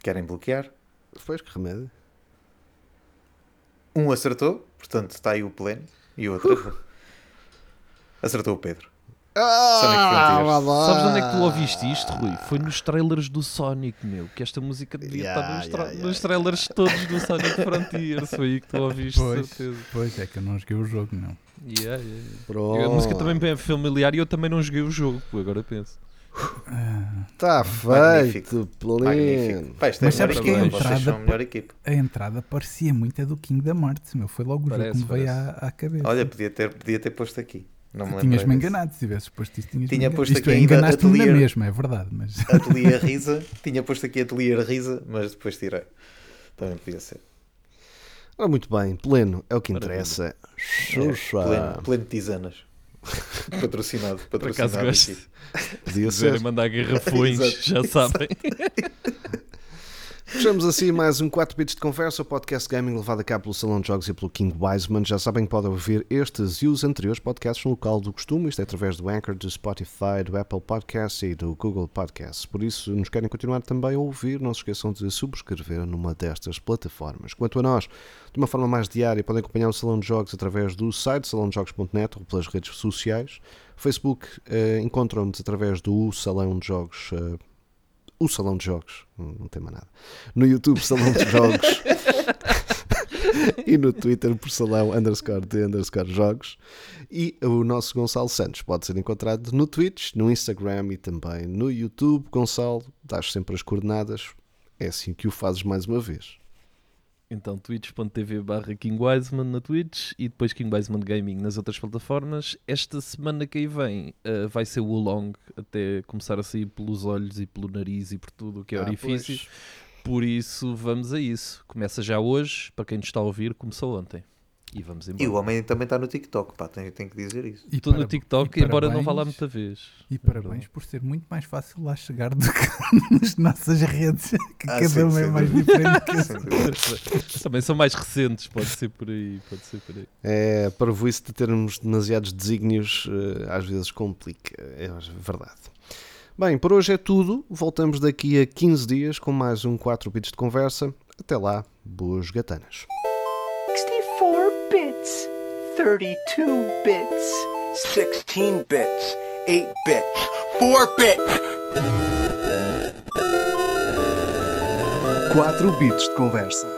Querem bloquear? Pois que remédio. Um acertou, portanto está aí o pleno, e o outro errou. Acertou o Pedro. Sonic Frontiers. vá lá. Sabes onde é que tu ouviste isto, Rui? Foi nos trailers do Sonic, meu. Que esta música devia Yeah, estar nos, tra- yeah, yeah, nos trailers todos do Sonic Frontiers. Foi aí que tu ouviste, Pois. certeza. Pois é que eu não joguei o jogo, não. Yeah, yeah. A música também bem é familiar e eu também não joguei o jogo, agora penso. Está feito, pleno. Pá, isto é Mas sabes que a entrada são a melhor equipe. A entrada parecia muito a do Kingdom Hearts, meu. Foi logo o jogo que me veio à, à cabeça. Olha, podia ter, podia ter posto aqui. Não me Tinhas-me enganado, se tivesses posto isso, tinhas Tinha posto Isto aqui é, ainda enganaste-me na Atelier. mesma, é verdade, mas Atelier Risa. Tinha posto aqui Atelier Risa, mas depois tirei. Também podia ser. Ora, muito bem, pleno, é o que interessa. É, pleno, pleno de tisanas. patrocinado. Por acaso patrocinado gosto. Podia ser. mandar garrafões, já sabem. Fechamos assim mais um 4 bits de conversa, o podcast gaming levado a cabo pelo Salão de Jogos e pelo King Wiseman. Já sabem que podem ouvir estes e os anteriores podcasts no local do costume, isto é através do Anchor, do Spotify, do Apple Podcasts e do Google Podcasts. Por isso, nos querem continuar também a ouvir, não se esqueçam de subscrever numa destas plataformas. Quanto a nós, de uma forma mais diária, podem acompanhar o Salão de Jogos através do site salãodejogos.net ou pelas redes sociais. Facebook, eh, encontram-nos através do Salão de Jogos eh, o Salão de Jogos, não tem mais nada. No YouTube, Salão de Jogos. e no Twitter, por Salão underscore de underscore Jogos. E o nosso Gonçalo Santos pode ser encontrado no Twitch, no Instagram e também no YouTube. Gonçalo, dás sempre as coordenadas. É assim que o fazes mais uma vez. Então, twitch.tv barra King Wiseman na Twitch e depois King Wiseman Gaming nas outras plataformas. Esta semana que aí vem eh, vai ser o long até começar a sair pelos olhos e pelo nariz e por tudo o que é Ah, orifício. pois. Por isso, vamos a isso. Começa já hoje, para quem nos está a ouvir, começou ontem. E vamos embora. E o homem também está no TikTok, pá, tenho, tenho que dizer isso. E Estou no TikTok, e embora não vá lá parabéns- muita vez. E parabéns por ser muito mais fácil lá chegar do que nas nossas redes, que Ah, cada sim, uma é mais diferente que. Também são mais recentes, pode ser por aí. Pode ser por aí. É, para isso de termos demasiados desígnios, eh, às vezes complica. É verdade. Bem, por hoje é tudo. Voltamos daqui a 15 dias com mais um 4 bits de conversa. Até lá, boas gatanas. 64 bits, 32 bits, 16 bits, 8 bits, 4 bits. 4 bits de conversa.